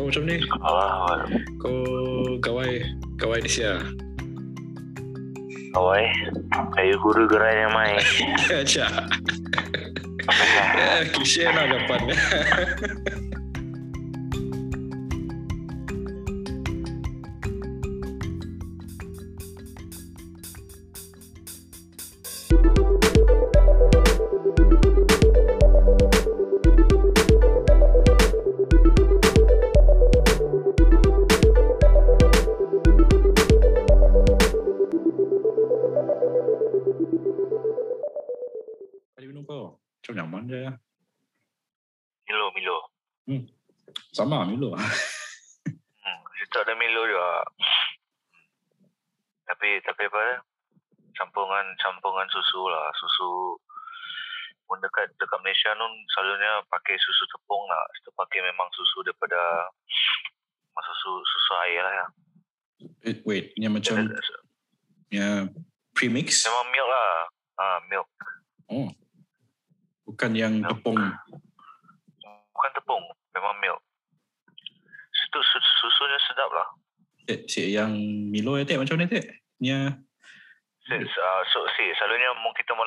Kau macam ni? Ah, Kau gawai gawai di sia. awai. Saya guru gerai yang mai. Acha. Ya, klise lah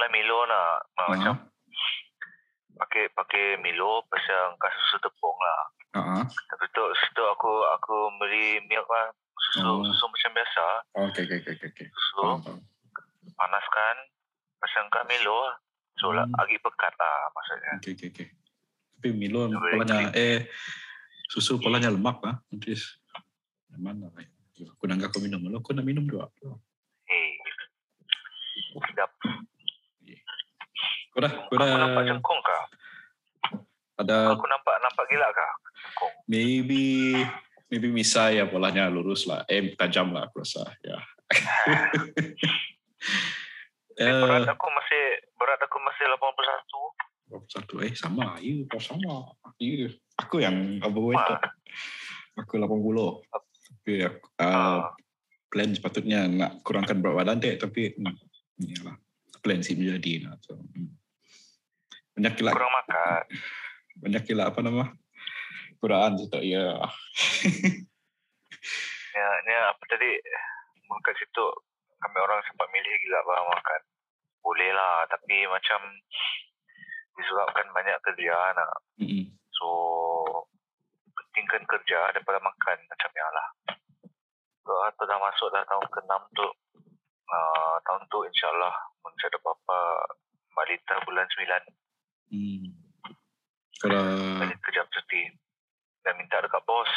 mau kita mulai Milo nak uh, macam pakai pakai Milo pasal angkat susu tepung lah. Ha ah. Tapi tu situ aku aku beli milk lah. Susu Oh. susu macam biasa. Oh, okey okey okey okey. Susu Faham, faham. panaskan pasal angkat Milo lah. So lah Hmm. lagi pekat lah maksudnya. Okey okey okey. Tapi Milo Boleh polanya eh susu polanya lemak lah. Nanti mana lah. Aku nak kau minum. Kalau aku nak minum juga. Hey. Sedap. Kau dah, Aku nampak dah cengkung kah? ada Aku nampak nampak gila kah? Maybe maybe misai ya polanya lurus lah. Eh tajam lah aku rasa. Ya. Eh, berat Eh, aku masih berat aku masih 81. berapa satu eh sama you kau sama you aku yang overweight tak? aku 80 tapi aku, uh, Ah. plan sepatutnya nak kurangkan berat badan dek tapi hmm, iyalah plan sih menjadi lah so, hmm. Banyak kila Kurang makan. banyak kila apa nama kuraan tu tak ya Ya, ni apa tadi kat situ kami orang sempat milih gila barang makan. Boleh lah, tapi macam disebabkan banyak kerja nak. Mm-mm. So, pentingkan kerja daripada makan macam ya lah. So, atau dah masuk dah tahun ke-6 tu. Uh, tahun tu insyaAllah Mungkin ada apa-apa Balita bulan 9 hmm. kalau Balik kerja cuti. Dan minta dekat bos.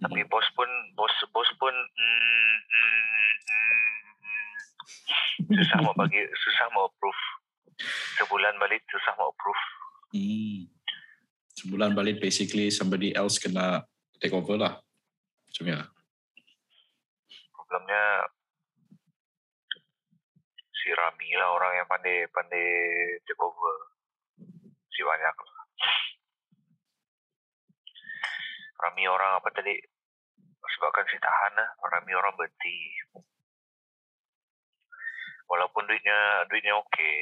Tapi bos pun Bos bos pun mm, mm, mm, mm. Susah mau bagi Susah mau approve. Sebulan balik Susah mau approve. Hmm. sebulan balik basically somebody else kena take over lah. Macam ya Problemnya Si Rami lah Orang yang pandai Pandai take over Lah Rami orang apa tadi Sebabkan si tahan lah Rami orang berhenti Walaupun duitnya Duitnya okey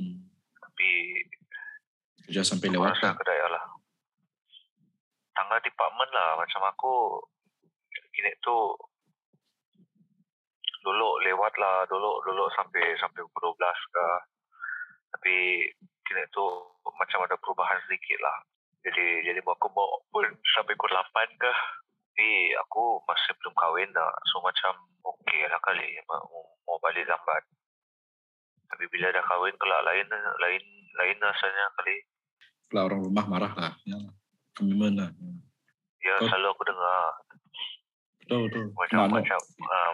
hmm. Tapi kerja sampai lewat lah kedai lah. Tangga department lah. Macam aku, kini tu, dulu lewat lah. Dulu dulu sampai sampai pukul 12 ke. Tapi kini tu macam ada perubahan sedikit lah. Jadi jadi aku mau pun sampai pukul 8 ke. Tapi aku masih belum kahwin dah. So macam okey lah kali mau, mau balik lambat. Tapi bila dah kahwin kelak lain lain lain rasanya kali. lah orang rumah marah lah ya. komitmen lah Ya Kau- selalu aku dengar betul betul macam Mana? macam uh,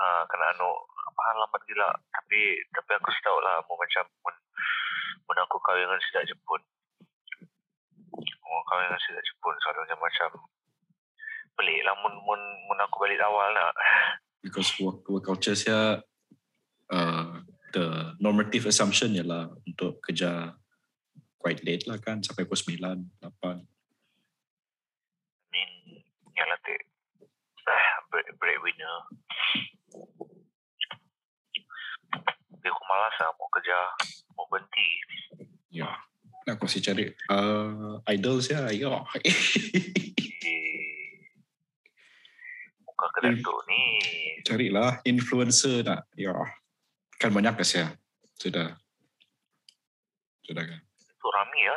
uh, kena anu apa lambat gila tapi tapi aku tahu lah mau macam mun mun aku kahwin dengan sidak Jepun. Mau kahwin dengan sidak Jepun selalunya macam pelik lah. Mun mun mun aku balik awal nak. Because work, work culture saya uh, the normative assumption ialah untuk kerja quite late lah kan sampai pukul 9, 8 I mean ya lah teh ah, break breadwinner tapi aku malas lah mau kerja mau berhenti ya nak aku masih cari uh, idol saya ya Eh, buka kedai Hmm. tu ni. Carilah influencer nak. Ya. Kan banyak ke saya. Sudah. Sudah kan. Tu rami ya.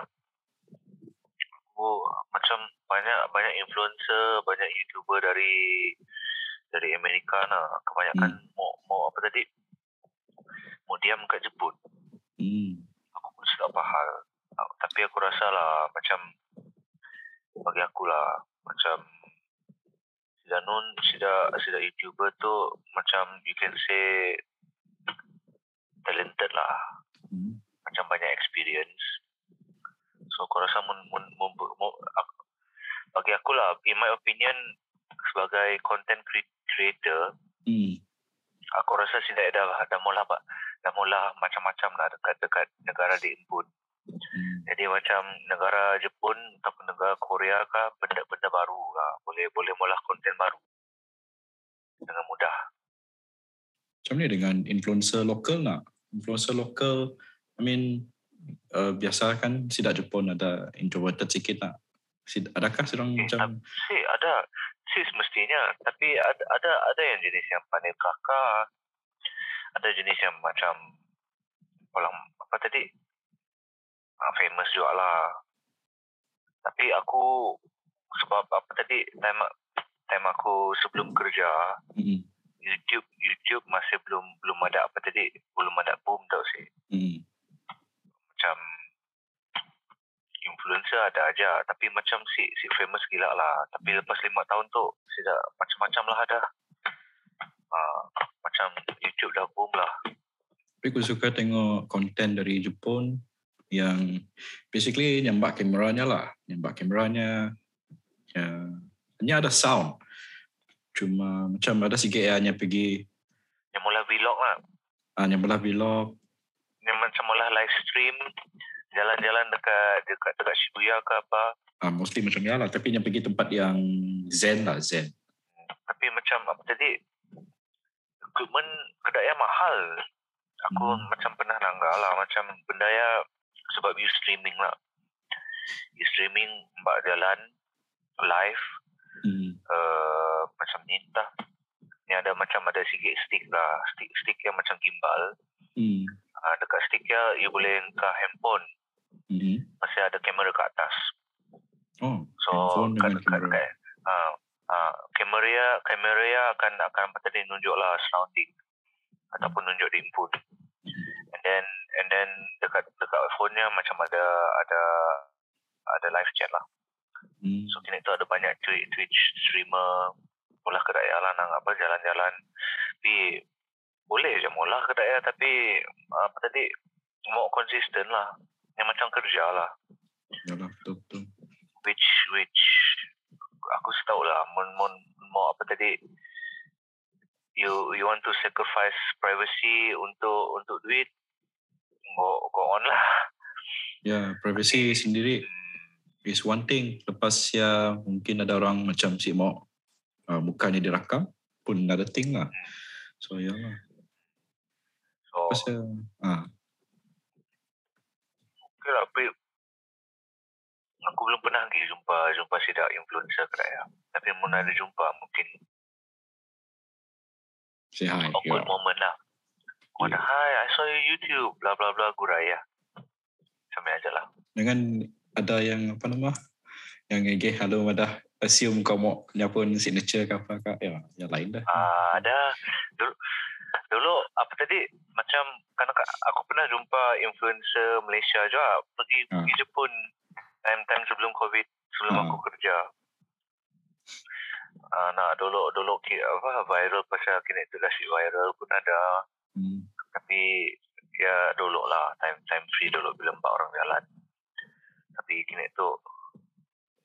Aku macam banyak banyak influencer, banyak YouTuber dari dari Amerika nak kebanyakan mau mau apa tadi? Mau diam kat Jepun. Hmm. Aku pun sudah faham. Ah, Tapi aku rasa lah macam bagi aku lah macam Sida Nun, Sida, Sida YouTuber tu macam you can say talented lah. Hmm. Macam banyak experience. So aku rasa mun, mun, mun, mun, aku, bagi aku lah, in my opinion, sebagai content cre- creator, Hmm. aku rasa Sida dah, dah mula dah mula macam-macam lah dekat dekat negara di Impun. Hmm. Jadi macam negara Jepun ataupun negara Korea ke benda-benda baru lah. Boleh boleh mula konten baru dengan mudah. Macam ni dengan influencer lokal nak. Influencer lokal, I mean, uh, biasa kan sidak Jepun ada introverted sikit nak. Sid- Adakah sedang Eh, macam Si ada si semestinya tapi ada ada ada yang jenis yang pandai kakak. Ada jenis yang macam orang apa tadi ah, famous juga lah. Tapi aku sebab apa tadi time time aku sebelum kerja hmm. YouTube YouTube masih belum belum ada apa tadi belum ada boom tau sih Hmm. macam influencer ada aja tapi macam si si famous gila lah tapi lepas lima tahun tu sudah macam-macam lah ada uh, macam YouTube dah boom lah Tapi aku suka tengok konten dari Jepun yang basically nyambak kameranya lah. Nyambak kameranya. Ya, hanya ada sound. Cuma macam ada sikit yang hanya pergi yang mula vlog lah ah, nyambalah vlog. yang macam mula live stream jalan-jalan dekat dekat dekat Shibuya ke apa Ah, mostly macam ya lah. Tapi yang pergi tempat yang zen lah, zen. tapi macam apa tadi equipment kedai mahal aku Hmm. macam pernah nanggak lah macam benda ya sebab you streaming lah you streaming mbak jalan live Hmm. uh, macam ni entah ni ada macam ada sikit stick lah stick stick yang macam gimbal Hmm. uh, dekat stick ya you boleh engkau handphone Hmm. masih ada kamera kat atas Oh, so kat, kat, kamera. kat, uh, uh, kamera kamera akan akan tadi nunjuk lah surrounding ataupun nunjuk di input. And then and then dekat dekat phone-nya macam ada ada ada live chat lah. Hmm. so kini tu ada banyak Twitch, Twitch streamer mula kedai lah nang apa jalan-jalan. Tapi boleh je mula kedai tapi apa tadi mau konsisten lah. Yang macam kerja lah. Yalah, betul, betul. which which aku tahu lah mon mon mau apa tadi you you want to sacrifice privacy untuk untuk duit go go on lah Ya, privacy sendiri is one thing. Lepas ya mungkin ada orang macam si mau uh, mukanya direkam pun another thing lah. So ya lah. so Lepas ya, ah, okay lah aku belum pernah lagi jumpa jumpa sidak influencer kedai lah. tapi mun ada jumpa mungkin say hi. awkward Ya. moment lah Aku ada, hi, I saw your YouTube, bla bla bla, guraya. Sampai aja lah. Dengan ada yang apa nama? Yang ngegeh halo ada assume kau mau punya pun signature ke apa ke. Ya, yang lain dah. Ah, ada dulu, dulu apa tadi macam karena ka- aku pernah jumpa influencer Malaysia juga pergi Ah. pergi Jepun time time sebelum covid sebelum Ah. aku kerja. Ah, nah dulu dulu ki, apa viral pasal kini tu dah si viral pun ada. Hmm. tapi ya dulu lah. Time time free dulu bila empat orang jalan. Tapi kini tu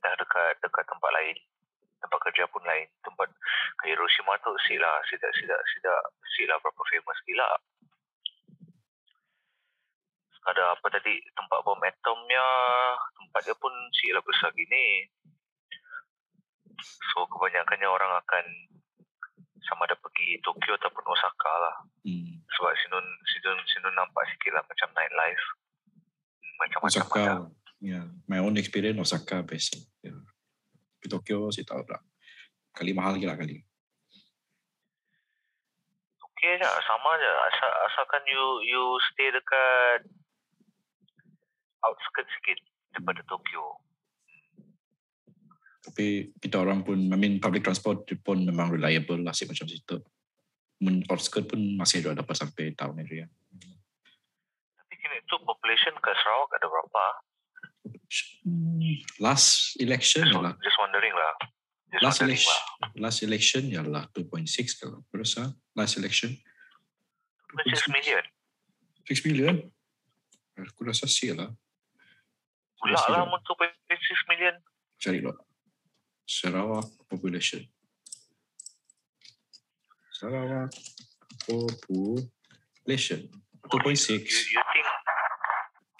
dah dekat dekat tempat lain. Tempat kerja pun lain. Tempat ke Hiroshima tu si lah. Sida sida sida si lah. Berapa famous gila ada apa tadi tempat bom atomnya tempat dia pun si lah besar gini so kebanyakannya orang akan sama ada pergi Tokyo ataupun Osaka lah Hmm. sebab sinun sinun sinun nampak sikit lah macam nightlife macam-macam Osaka. ada Ya, my own experience Osaka best. Di Tokyo sih tahu tak. Kali mahal gila kali. okay je sama je Asal, asalkan you you stay dekat outskirt sikit daripada Tokyo. Tapi kita orang pun, I mean public transport pun memang reliable lah macam situ. Men outskirt pun masih ada dapat sampai town area. tapi kini tu population kat Sarawak ada berapa? Hmm, Last election just, ialah just wondering lah. Just last wondering election lah. last election ialah 2.6 kalau aku rasa. Last election. 6 million? 6 million? Aku rasa sih lah pula lah untuk 6 million. Cari lah. Sarawak population. Sarawak population. 2.6 you, you think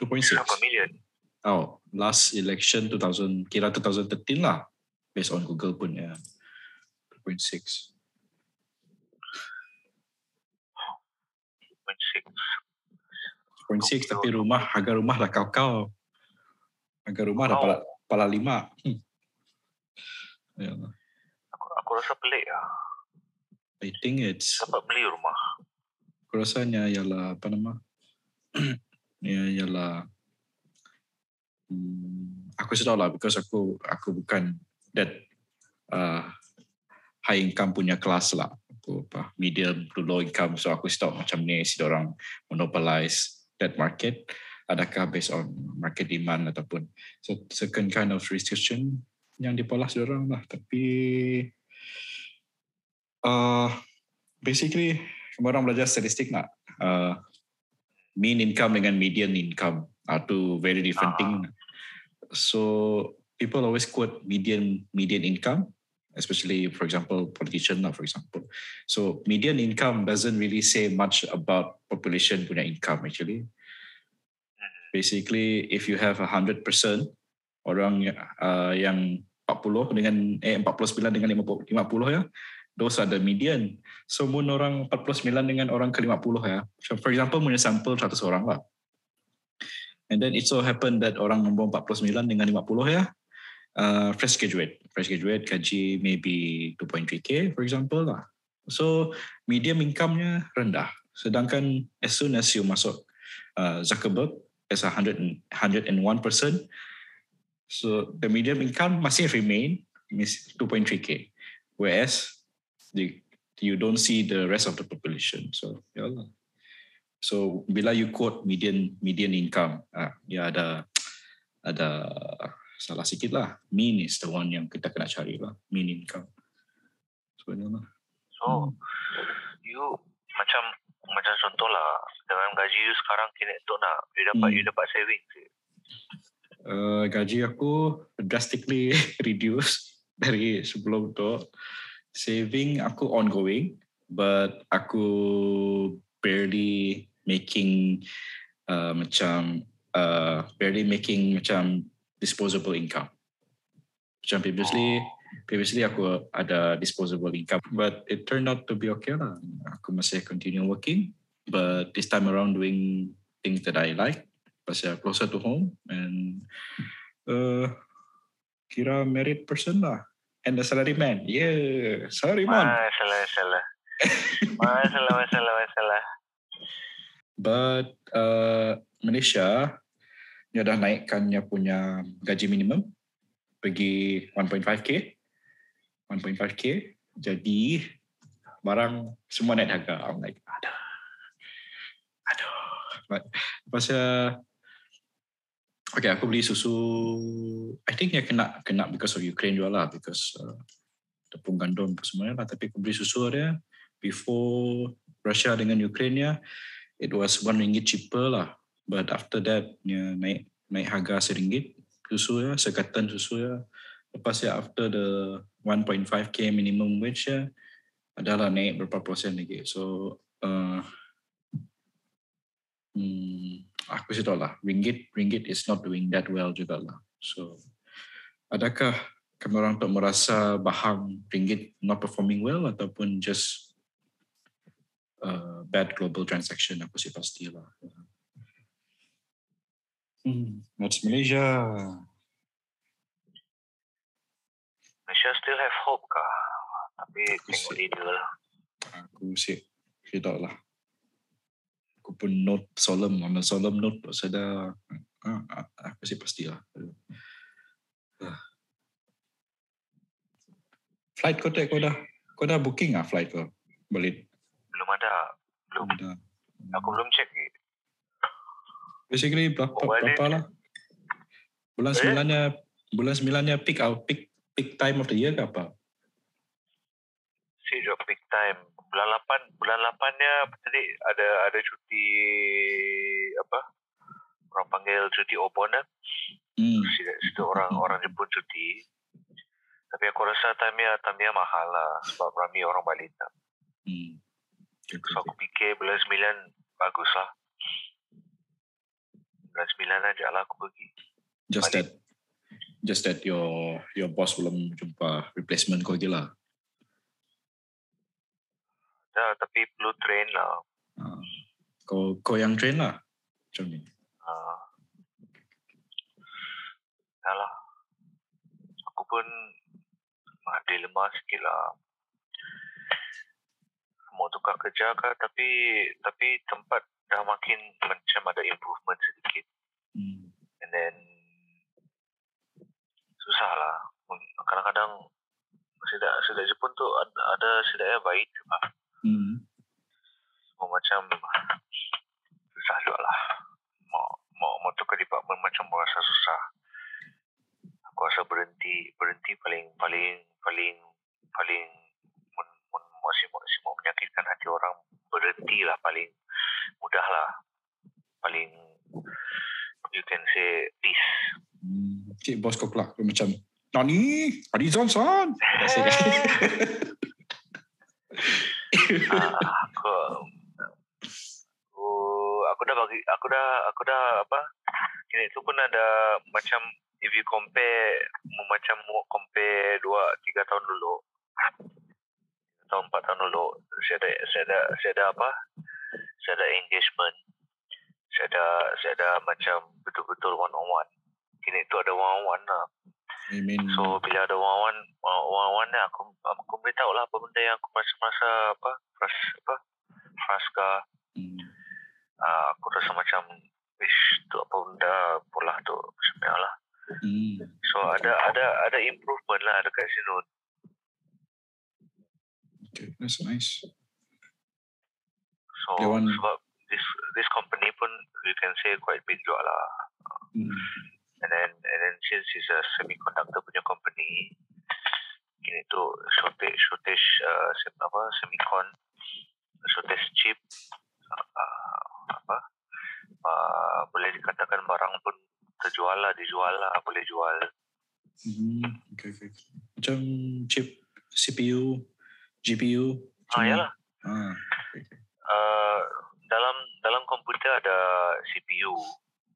2.6 berapa million? Oh, last election 2000 kira 2013 lah. Based on Google pun ya. 2.6. 2.6 2.6 tapi rumah harga rumah lah kau-kau. Harga rumah dah pala, pala lima. Hmm. Ya, aku, aku rasa pelik lah I think it's dapat beli rumah aku rasanya ialah apa nama? ya ialah hmm, aku sudah lah because aku aku bukan that uh, high income punya kelas lah. Aku apa medium to low income so aku stop macam ni si orang monopolize that market adakah based on market demand ataupun so, second kind of restriction yang dipolas orang lah. Tapi uh, basically orang belajar statistik nak uh, mean income dengan median income. Are two very different Ah. thing so people always quote median median income especially for example politician lah for example. So median income doesn't really say much about population punya income actually basically if you have a 100% orang uh, yang 40 dengan eh 49 dengan 50, 50 ya those are the median. So mun orang 49 dengan orang ke 50 ya. So for example punya sampel 100 orang lah. And then it so happen that orang nombor 49 dengan 50 ya uh, fresh graduate. Fresh graduate gaji maybe 2.3k for example lah. So medium income-nya rendah. Sedangkan as soon as you masuk uh, Zuckerberg as a 100 and- 101%. So the medium income masih remain is 2.3k, whereas the, you don't see the rest of the population. So ya lah. So bila you quote median median income, ah, ya ada ada salah sikit lah. Mean is the one yang kita kena cari lah. Mean income. So ya lah. so you macam macam contoh lah dengan gaji you sekarang kini tu nak you dapat Hmm. you dapat saving sih Uh, gaji aku drastically reduce dari sebelum tu. Saving aku ongoing, but aku barely making uh, macam uh, barely making macam disposable income. Macam previously, previously aku ada disposable income, but it turned out to be okay lah. Aku masih continue working, but this time around doing things that I like, pasal closer to home and uh, kira married person lah. And a salary man. Yeah, salary man. masalah masalah. Masalah masalah masalah. But uh, Malaysia dia dah naikkannya punya gaji minimum. Pergi 1.5k 1.5k jadi barang semua naik harga. I'm like aduh but pasal Okay, aku beli susu. I think dia kena kena because of Ukraine juga lah, because uh, tepung gandum semuanya lah. Tapi aku beli susu dia before Russia dengan Ukraine ya, it was one ringgit cheaper lah. But after that, ya, naik naik harga seringgit susu ya, sekatan susu ya. Lepas ya after the 1.5k minimum wage ya, adalah naik berapa persen lagi. So, uh, hmm, aku tahu lah, ringgit ringgit is not doing that well juga lah. So, adakah kami orang tu merasa bahan ringgit not performing well ataupun just uh, bad global transaction? Aku sih pastilah. Hmm, that's Malaysia. Malaysia still have hope kah tapi Aku tengok leader lah Aku sih tidak lah. Aku pun note solemn, on a solemn note, saya ah, ah, aku sih pasti lah. Ah. Flight kau tak, kau dah, kau dah booking ah flight kau balik? Belum ada. Belum. Dah. Aku belum ni. Basically berapa, Oh, berapa lah? Bulan Eh? sembilannya, bulan sembilannya peak out, peak peak time of the year ke apa? Si job peak time. Bulan 8, bulan 8-nya apa tadi ada ada cuti apa? Orang panggil cuti obon lah. Hmm. Situ, orang orang Jepun cuti. Tapi aku rasa time-nya time-nya mahal lah sebab ramai orang Bali tak. hmm. So aku fikir bulan 9 bagus lah. Bulan 9 aja lah aku pergi. Just Balik. that, just that your your boss belum jumpa replacement kau lagi lah. Ya, tapi perlu train lah. Ah. Kau kau yang train lah. Macam ni. Uh, Yalah. Aku pun ada lemah sikit lah. Mau tukar kerja kan tapi tapi tempat dah makin macam ada improvement sedikit. Hmm. And then susah lah. Kadang-kadang sedak sedak Jepun tu ada, ada sedaknya baik cuma Hmm. mau macam susah juga lah. Mau mau mau tukar department macam merasa susah. Aku rasa berhenti berhenti paling paling paling paling mun, mun, masih masih mau menyakitkan hati orang berhenti lah paling mudah lah paling you can say peace. Hmm. Cik bos kau dia macam Nani, Adizan san. That's it. Ah, aku aku aku dah bagi aku dah aku dah apa ini tu pun ada macam if you compare macam compare dua tiga tahun dulu tahun empat tahun dulu saya ada saya ada saya ada apa saya ada engagement saya ada saya ada macam betul-betul one on one. Kini tu ada one on one lah Mean, So bila ada one one ni aku aku beritahu lah apa benda yang aku masa-masa apa frus apa fraska hmm. uh, aku rasa macam wish tu apa benda pula tu macam lah. Hmm. So ada ada ada improvement lah dekat sini. Okay, that's nice. So sebab this this company pun you can say quite big juga lah. Hmm. And then and then since it's a semiconductor punya company, ini tu shortage shortage uh, sem- apa semicon shortage chip uh, apa uh, boleh dikatakan barang pun terjual lah dijual lah boleh jual Hmm. Okay, okay. Macam chip CPU, GPU. ah ya lah Ah, okay. uh, dalam dalam komputer ada CPU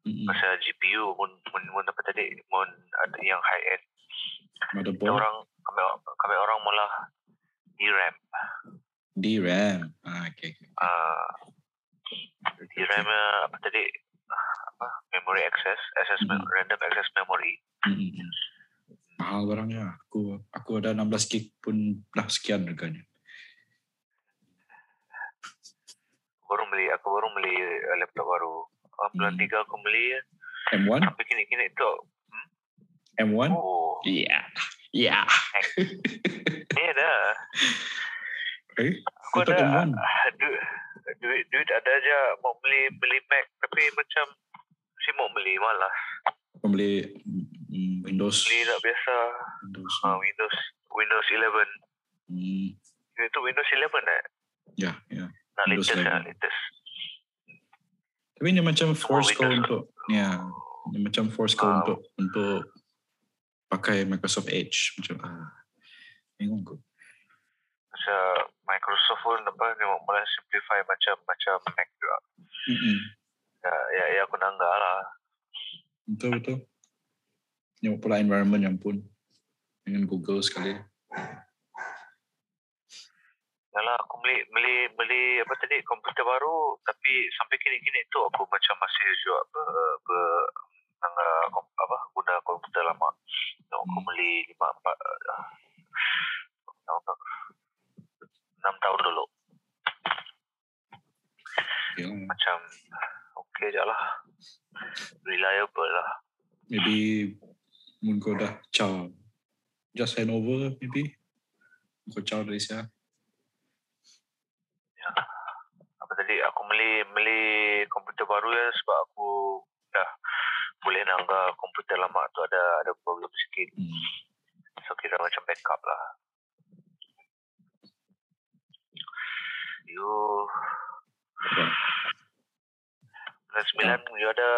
Hmm. pasal GPU pun pun, pun apa tadi pun ada yang high end Motherboard, orang kami kami orang malah DRAM DRAM. Ah, okay, okay. uh, okay, di RAM uh, apa tadi ah, apa memory access access mem- Mhm. random access memory Hmm, hmm, hmm. Mahal barangnya. Aku aku ada 16 gig pun dah sekian harganya. baru beli aku baru beli laptop baru uh, bulan Hmm. tiga aku beli M1? sampai kini kini tu M1? oh Iya. Iya. ni ada Eh, aku ada M1. ah, duit duit duit ada aja mau beli beli Mac tapi macam si mau beli malas Pembeli mm, Windows. beli tak biasa Windows. uh, Windows Windows 11 Hmm. ini tu Windows 11 eh Ya, ya. nak Windows latest lah 11. latest Tapi ini macam force kau untuk ya, ini macam force kau Ah. untuk untuk pakai Microsoft Edge macam ah. Bingung kau. Macam Microsoft pun dia mau mulai simplify macam macam Mac juga Mm-mm. ya, ya, ya aku nanggak lah Betul betul. Yang pula environment yang pun dengan Google sekali. Yalah aku beli beli beli apa tadi komputer baru tapi sampai kini-kini tu aku macam masih juga ber, ber kom, apa guna komputer lama. So, aku Hmm. beli lima empat uh, enam tahun dulu. macam okay je lah. Reliable lah. Maybe mun kau dah caw. Just hand over maybe. Kau caw dari siapa? Ya. Tadi aku beli beli komputer baru ya sebab aku dah boleh nangga komputer lama tu ada ada problem sikit. Hmm. So kira macam backup lah. You bulan sembilan you ada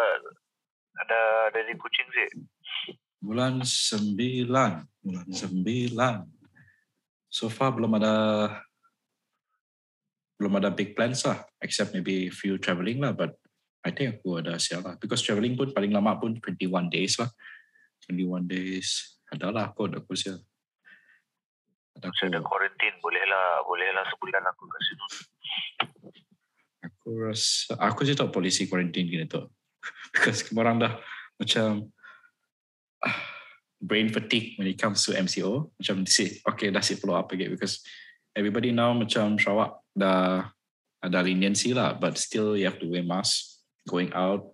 ada ada di kucing sih. Bulan sembilan. Bulan sembilan. So far belum ada belum ada big plans lah. Except maybe few travelling lah. But I think aku ada siap lah. Because travelling pun paling lama pun 21 days lah. 21 days. Adalah aku ada aku siap. Ada Saya ada aku, quarantine boleh lah boleh lah sebulan aku kat sini. aku rasa, aku sih tak polisi quarantine gini tu. Because orang dah macam ah, brain fatigue when it comes to MCO. Macam okay dah si follow up again because everybody now macam Sarawak dah ada leniency lah, but still you have to wear mask going out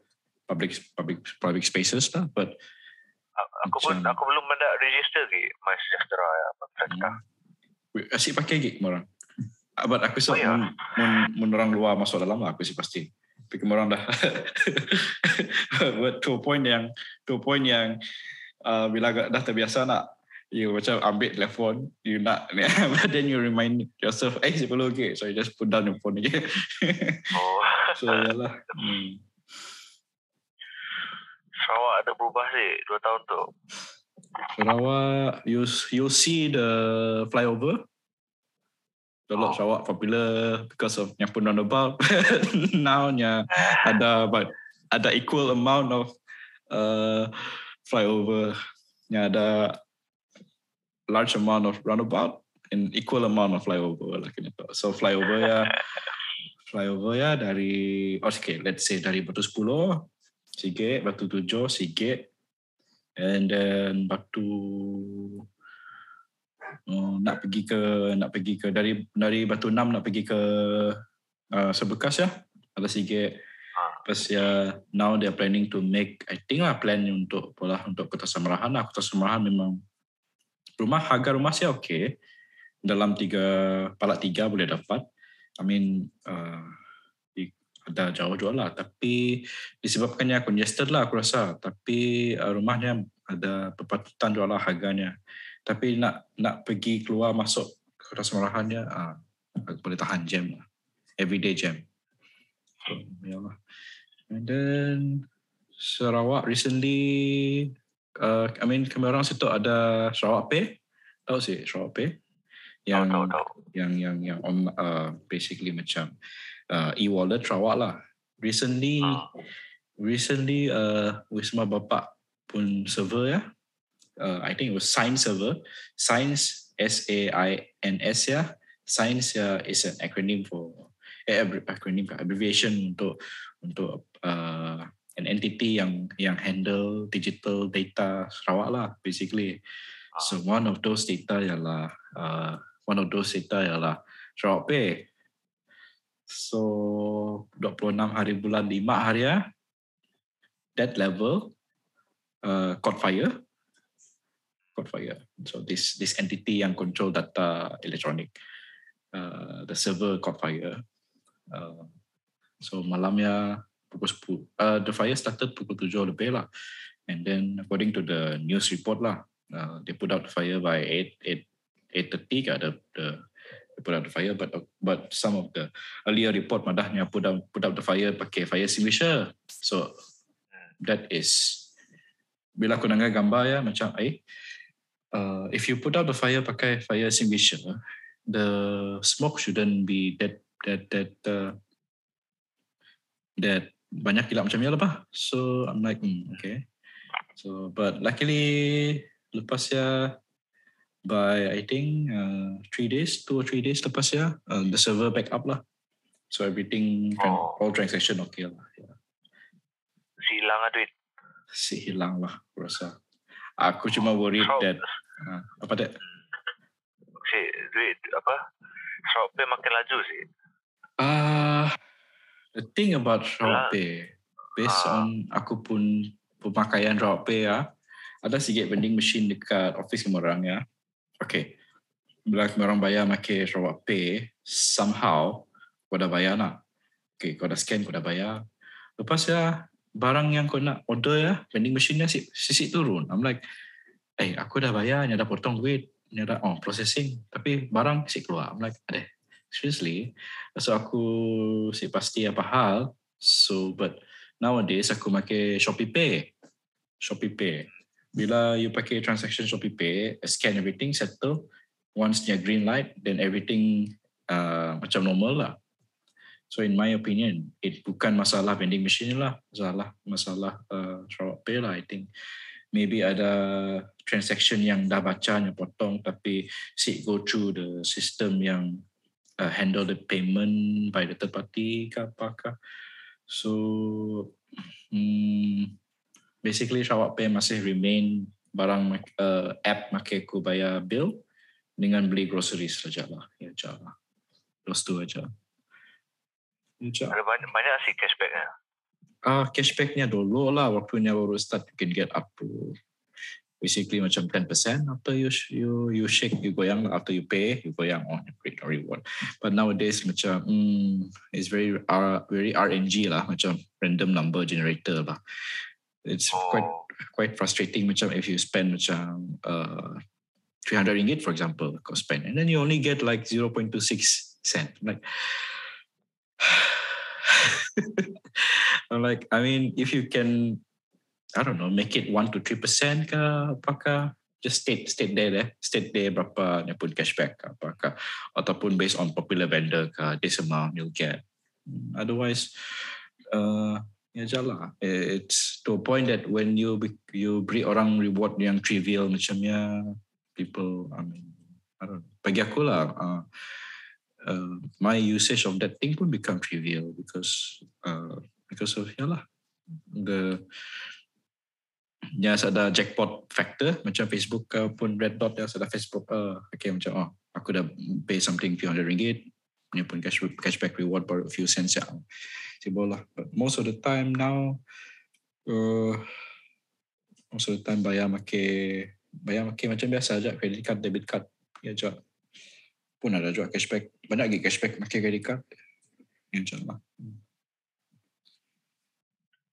public public public spaces lah. But Aku pun Macam- aku belum ada register ke My Sejahtera ya Pemerintah. hmm, asyik pakai gig orang. Ah, But aku so Oh, ya? mun, mun, mun orang luar masuk dalam lah aku sih pasti. Tapi orang dah but to a point yang to a point yang uh, bila dah terbiasa nak you macam ambil telefon you nak but then you remind yourself eh perlu okay so you just put down your phone again. Oh, so yalah. Hmm. Sarawak ada berubah sih dua tahun tu. Sarawak you you see the flyover? The lot Oh. Sarawak popular because of Nyapun roundabout now nya ada but ada equal amount of uh, flyover. Nya ada large amount of roundabout and equal amount of flyover lah kena tahu. so flyover ya flyover ya dari oh, okay let's say dari Batu 10 Sigit Batu 7 Sigit and then Batu oh, nak pergi ke nak pergi ke dari dari Batu 6 nak pergi ke uh, Sebekas ya ada Sigit Ah. Lepas ya now they're planning to make I think lah plan untuk pola untuk Kota Samarahan lah. Kota Samarahan memang rumah harga rumah sih okay. Dalam tiga palak tiga boleh dapat. I mean uh, ada jauh jual lah. Tapi disebabkannya congested lah aku rasa. Tapi uh, rumahnya ada perpatutan jual lah harganya. Tapi nak nak pergi keluar masuk Kota Samarahannya uh, boleh tahan jam lah. Everyday jam. So, ya lah. And then Sarawak recently, uh, I mean orang situ ada Sarawak Pay, tahu sih Sarawak Pay, yang tahu tahu. yang yang yang on uh, basically macam uh, e-wallet Sarawak lah. Recently, Ah. recently uh, Wisma Bapak pun server ya. Uh, I think it was Science server. Science S A I N S ya. Science ya is an acronym for eh, acronym abbreviation untuk untuk uh, an entity yang yang handle digital data Sarawak lah basically. So one of those data ialah uh, one of those data ialah Sarawak Pay. So 26 hari bulan 5 hari ya. That level uh, caught fire. Caught fire. So this this entity yang control data electronic. Uh, the server caught fire. Uh, so malamnya pukul 10. Uh, the fire started pukul 7 lebih lah. And then according to the news report lah, uh, they put out the fire by 8, 8, 8.30 ke the, they put out the fire but but some of the earlier report madahnya put out put out the fire pakai fire extinguisher. So that is bila aku dengar gambar ya macam eh uh, if you put out the fire pakai fire extinguisher the smoke shouldn't be that that that uh, that banyak kilap macam ni lah. So I'm like hmm, okay. So but luckily lepas ya by I think uh, three days, two or three days lepas ya uh, the server back up lah. So everything can, Oh. all transaction okay lah. Yeah. Silang lah duit. Si hilang lah aku rasa. Aku cuma worried Sarawak- that uh, apa that Si duit apa? Pay makin laju sih. Ah, The thing about Sarawak Pay, based Ah. on aku pun pemakaian Sarawak Pay ya, ada sikit vending machine dekat office kami orang ya. Okay. Bila kami orang bayar pakai Sarawak Pay, somehow kau dah bayar nak. Okay, kau dah scan, kau dah bayar. Lepas ya, barang yang kau nak order ya, vending machine-nya si- sisik turun. I'm like, eh aku dah bayar, ni dah potong duit, ni dah oh, processing. Tapi barang si keluar. I'm like, adeh, seriously? So aku si pasti apa hal. So but nowadays aku pakai Shopee Pay. Shopee Pay. Bila you pakai transaction Shopee Pay, scan everything settle. Once dia green light, then everything uh, macam normal lah. So in my opinion, it bukan masalah vending machine lah, masalah masalah uh, Sarawak Pay lah. I think maybe ada transaction yang dah baca yang potong tapi si go through the system yang uh, handle the payment by the third party ke apakah. So hmm, basically Sarawak Pay masih remain barang uh, app makai aku bayar bill dengan beli groceries saja lah. Ya je lah. Those two aja. Ada banyak, banyak sih cashbacknya. Ah, cashbacknya dulu lah waktunya baru start you can get up to basically macam 10% after you you you shake you goyang after you pay you goyang on oh, great reward. But nowadays macam hmm, it's very R, very RNG lah macam random number generator lah. It's quite Oh, quite frustrating macam if you spend macam uh, 300 ringgit for example kau spend and then you only get like 0.26 cent. Like I'm like I mean if you can I don't know make it 1 to 3 percent ke apakah? Just state state there deh state there berapa ni pun cashback ke apakah? Ataupun based on popular vendor ke this amount you'll get. Hmm, otherwise uh, ya jalan it's to a point that when you you beri orang reward yang trivial macamnya people I mean I don't know. Bagi aku lah uh, uh, my usage of that thing pun become trivial because uh, because of ya lah. The ya ada jackpot factor macam Facebook ke pun Red Dot ya ada Facebook uh, okay macam oh aku dah pay something few hundred ringgit ni pun cash, cashback reward per few cents ya sibol lah but most of the time now uh, most of the time bayar make bayar make macam biasa aja credit card debit card ya je pun ada juga cashback banyak lagi cashback pakai credit card ya je lah Hmm.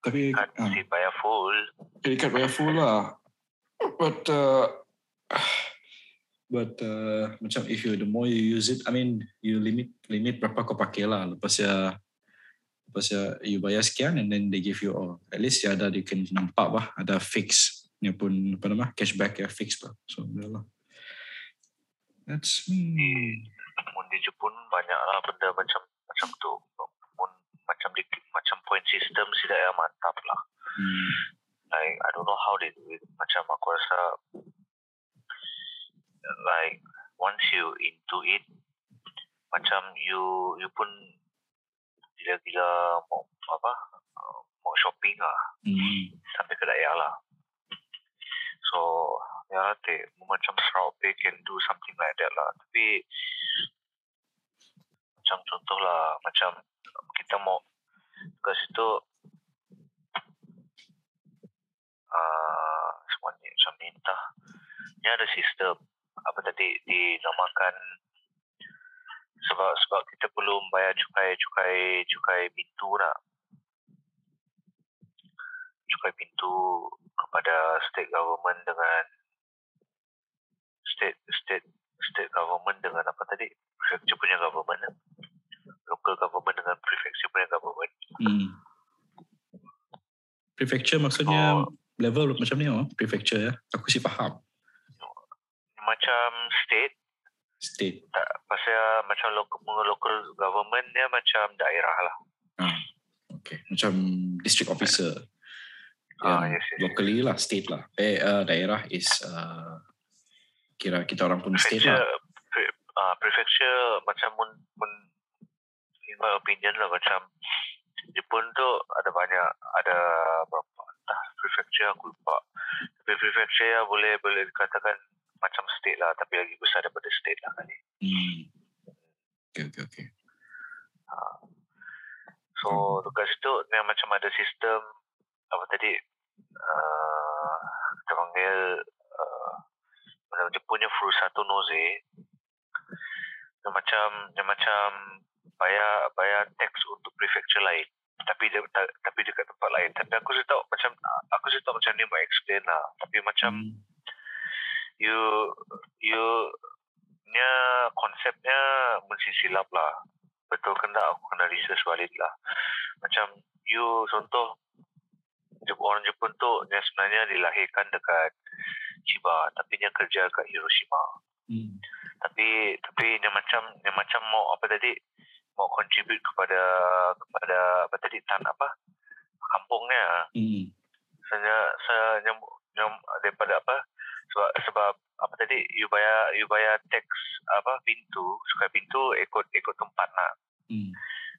tapi ah. si bayar full. Credit card bayar full lah. But uh, but uh, macam if you the more you use it, I mean you limit limit berapa kau pakai lah. Lepas ya lepas ya you bayar sekian and then they give you oh at least ya ada you can nampak lah ada fix ni pun apa nama cashback ya fix lah. So ya lah. That's me. Mun di Jepun banyak lah benda macam macam tu. Mun macam di macam point system sih dah mantap lah. Hmm. Like I don't know how they do it. Macam aku rasa like once you into it, macam you you pun gila-gila mau apa mau shopping lah Hmm. sampai ke daerah lah. So ya te macam Sarawak Pay can do something like that lah. Tapi macam contoh lah macam kita mau ke situ uh, semuanya macam minta ni ada sistem apa tadi dinamakan sebab sebab kita belum bayar cukai cukai cukai pintu nak cukai pintu kepada state government dengan state state state government dengan apa tadi prefecture punya government lah. local government dengan prefecture punya government Hmm. Prefecture maksudnya Oh. Level macam ni oh, prefecture ya. Aku sih faham. macam state State. tak pasal macam local, local government dia macam daerah lah Ah, okay. Macam district officer. Ah, Yang yes, yes, yes. locally lah, state lah. Eh, uh, daerah is uh, kira kita orang pun state prefecture lah. pre, uh, prefecture macam mun, mun in my opinion lah macam Jepun tu ada banyak ada berapa prefecture aku lupa tapi prefecture boleh boleh dikatakan macam state lah tapi lagi besar daripada state lah kali. Hmm. Okay, okay, okay. So dekat situ dia macam ada sistem apa tadi uh, kita panggil uh, dia punya satu nose. Dia macam dia macam bayar bayar tax untuk prefecture lain tapi dia tapi dekat tempat lain. Tapi aku sih tahu macam aku sih tahu macam ni mau explain lah. Tapi macam hmm. you you nya konsepnya mesti silap lah. Betul kena aku kena research balik lah. Macam you contoh orang Jepun tu yang sebenarnya dilahirkan dekat Chiba tapi dia kerja kat Hiroshima. Hmm. tapi tapi dia macam dia macam mau apa tadi mau contribute kepada kepada apa tadi tan apa? Kampungnya. Hmm. saya saya nyam, nyam, daripada apa? Sebab sebab apa tadi? You bayar you bayar tax apa pintu suka pintu ikut ikut tempat nak. Hmm.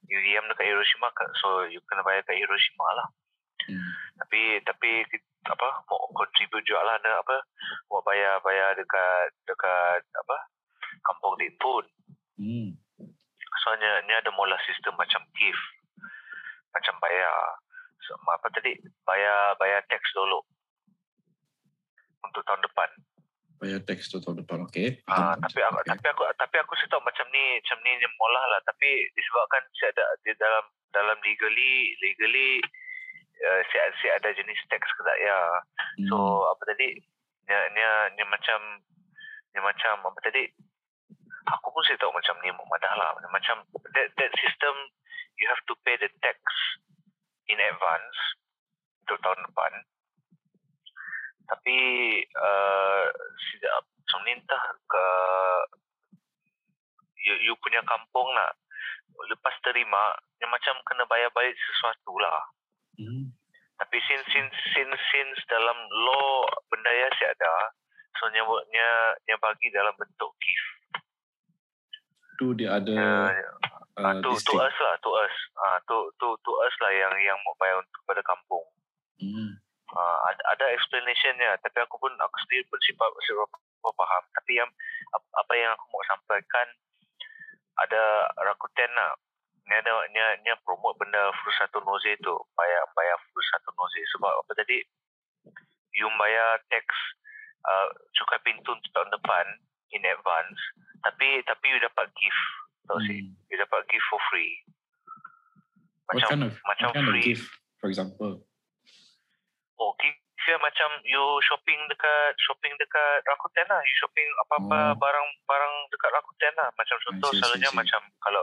you diam dekat Hiroshima so you kena bayar kat Hiroshima lah. Hmm. tapi tapi apa mau contribute juga lah apa? Mau bayar bayar dekat dekat apa? Kampung Limpun hmm. Soalnya ni ada mula sistem macam gift macam bayar so, apa tadi bayar bayar tax dulu untuk tahun depan. Bayar tax tu tahun depan, okey. Ah, tapi aku, okay. tapi aku tapi aku sih tahu macam ni macam ni yang molah lah. Tapi disebabkan saya ada di dalam dalam legally legally uh, saya, saya ada jenis tax kedak ya. Hmm. So apa tadi? Ni ni ni macam ni macam apa tadi? Aku pun saya tahu macam ni mudah lah. Macam that that system you have to pay the tax in advance untuk tahun depan tapi uh, sejak pemerintah ke you, you punya kampung nak lepas terima yang macam kena bayar balik sesuatu lah hmm. tapi since, since since since dalam law benda ya si ada so nya nya nya bagi dalam bentuk gift tu dia ada uh, uh, to, to us lah to us. Uh, to to to us lah yang yang mau bayar untuk pada kampung. Hmm. Uh, ada, ada explanationnya tapi aku pun aku sendiri bersifat bersifat faham. Tapi yang apa yang aku mau sampaikan ada Rakuten lah. Ni ada ni, ni promote benda satu Nose tu. Bayar bayar satu Nose sebab apa tadi? You bayar tax uh, cukai pintu tahun depan in advance tapi tapi you dapat gift tau hmm. sih you dapat gift for free macam what kind of, macam what kind free of gift for example Oh, kira macam you shopping dekat shopping dekat Rakuten lah. You shopping apa-apa oh. barang-barang dekat Rakuten lah. Macam contoh see, selalunya see, see. macam kalau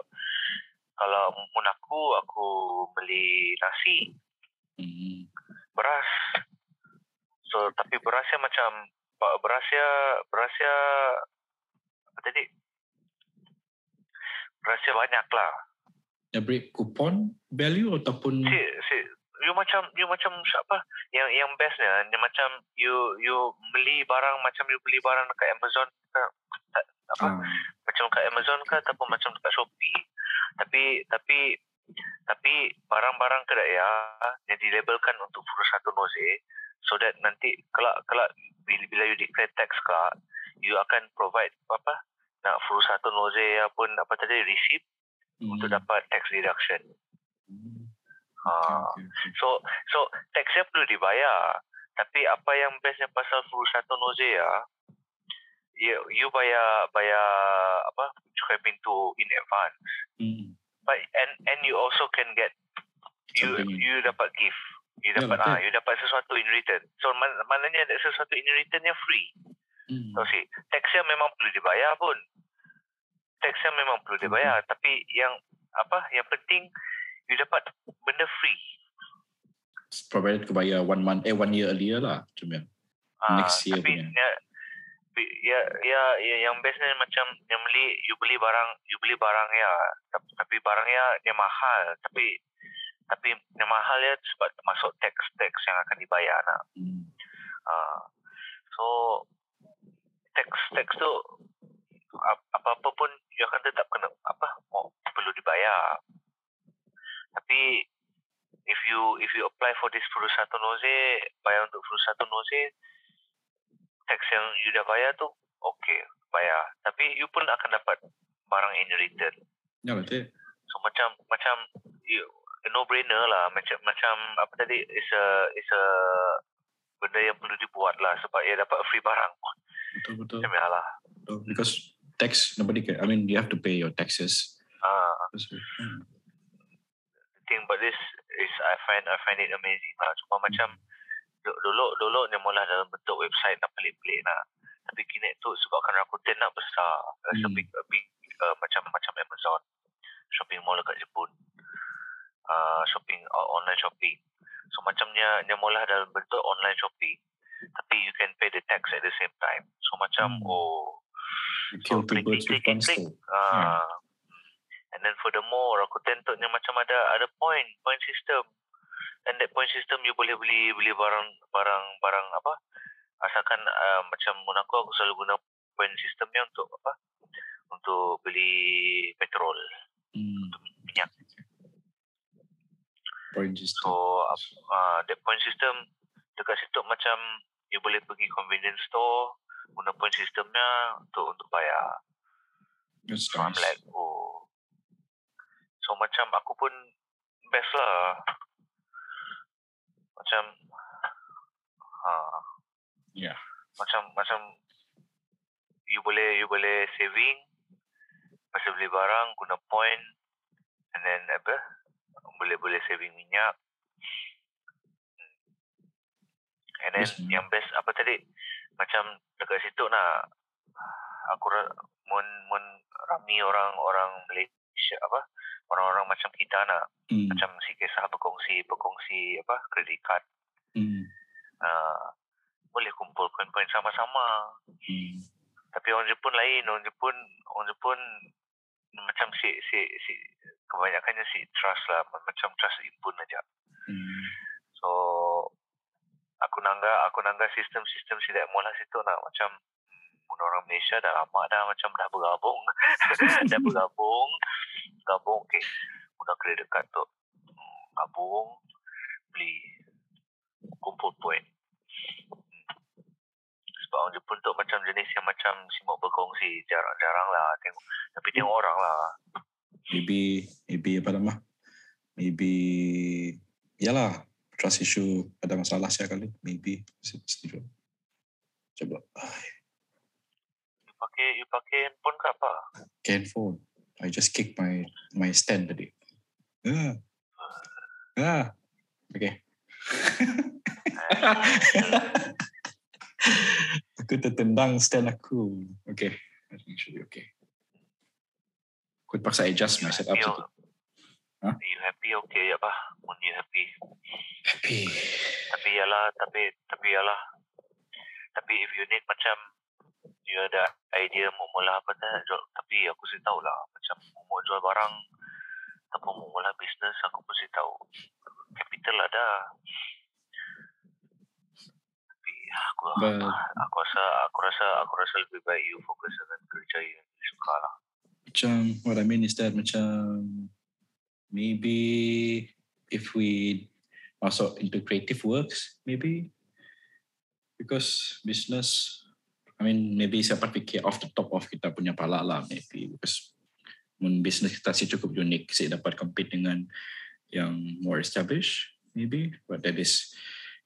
kalau mun aku aku beli nasi. Hmm. Beras. So tapi berasnya macam berasnya berasnya apa tadi? Berasnya banyak lah. Ya beri kupon value ataupun si, si, you macam you macam siapa yang yang bestnya yang macam you you beli barang macam you beli barang dekat Amazon ke apa hmm. macam dekat Amazon ke ataupun macam dekat Shopee tapi tapi tapi barang-barang kedai ya yang dilabelkan untuk satu nose so that nanti kelak kelak bila, bila you declare tax card you akan provide apa nak satu nose pun apa tadi receipt hmm. untuk dapat tax deduction hmm. Ha. So so taxnya perlu dibayar. Tapi apa yang bestnya pasal full satu noze ya, you, you bayar bayar apa cukai pintu in advance. Hmm. But and and you also can get you Something. you dapat gift. You dapat yeah, ah, you dapat sesuatu in return. So man, maknanya ada sesuatu in return yang free. Hmm. So see, taxnya memang perlu dibayar pun. Taxnya memang perlu dibayar. Hmm. Tapi yang apa yang penting you dapat benda free. Provided kau bayar one month, eh one year earlier lah. Cuma uh, next year tapi punya. Ya, ya, ya, ya, yang bestnya macam yang beli, you beli barang, you beli barang ya, tapi barangnya dia mahal, tapi tapi yang mahal ya sebab masuk tax tax yang akan dibayar nak. Hmm. Uh, so tax tax tu apa apa pun you akan tetap kena apa perlu dibayar. Tapi if you if you apply for this satu nose bayar untuk satu nose tax yang you dah bayar tu okay bayar. Tapi you pun akan dapat barang in return. Ya betul. So macam macam you no brainer lah. Macam macam apa tadi is a is a benda yang perlu dibuat lah sebab ia dapat free barang. Betul betul. Macam ya lah. betul. Because tax nobody can. I mean you have to pay your taxes. Ah, hmm. the thing about this is I find I find it amazing lah. Cuma macam du- dulu dulu ni mula dalam bentuk website nak pelik-pelik lah. Tapi kini tu sebabkan Rakuten nak besar. Uh, Hmm. Shopping uh, big, uh, macam macam Amazon. Shopping mall dekat Jepun. Uh, shopping uh, online shopping. So macamnya dia mula dalam bentuk online shopping. Tapi you can pay the tax at the same time. So macam Hmm. oh You birds klik, with one klik, stone. Ah. And then furthermore, Rakuten tu macam ada ada point, point system. And that point system you boleh beli beli barang barang barang apa? Asalkan uh, macam mun aku aku selalu guna point system ni untuk apa? Untuk beli petrol, Hmm. untuk. Point is So uh, that point system dekat situ macam you boleh pergi convenience store guna point systemnya untuk untuk bayar. That's So I'm nice. like, oh. So macam aku pun best lah. Macam, ha, Yeah. macam macam you boleh you boleh saving pasal beli barang guna point and then apa boleh boleh saving minyak. And then Yes, yang best apa tadi? Macam dekat situ nak aku mun mun rami orang orang Malaysia apa? Orang-orang macam kita nak Hmm. macam si kisah berkongsi berkongsi apa? Kredit card. Hmm. uh, boleh kumpul poin-poin sama-sama. Hmm. tapi orang Jepun lain orang Jepun orang Jepun macam si si si kebanyakannya si trust lah. Macam trust impun aja. Hmm. so aku nangga aku nangga sistem-sistem si dak mula situ nak macam hmm, orang Malaysia dah lama dah macam dah bergabung. Dah bergabung. Gabung okey. Guna kredit card tu hmm, gabung beli kumpul poin Hmm. Sebab orang Jepun tu macam jenis yang macam simuk berkongsi jarang-jarang lah tengok tapi tengok orang lah Maybe maybe apa nama? Maybe yalah trust issue ada masalah saya kali. Maybe setuju. Coba. you pakai you pakai handphone ke apa handphone. I just kick my my stand tadi. Ah. Ah. Okay. aku tertendang stand aku. Okay. I think should be okay. Aku terpaksa adjust my setup happy, situ. Huh? you happy okay apa when you happy Happy. tapi yalah tapi tapi yalah tapi if you need macam you ada idea mau mula apa tak jual, tapi aku sih tahu lah macam mau jual barang ataupun mau mula bisnes aku pun sih tahu capital ada tapi aku But- aku rasa aku rasa aku rasa lebih baik you fokus dengan kerja yang you suka lah. Macam what I mean is that macam maybe if we masuk into creative works maybe because business I mean maybe siapa fikir off the top of kita punya pala lah maybe because mun business kita sih cukup unik sih dapat compete dengan yang more established maybe. But that is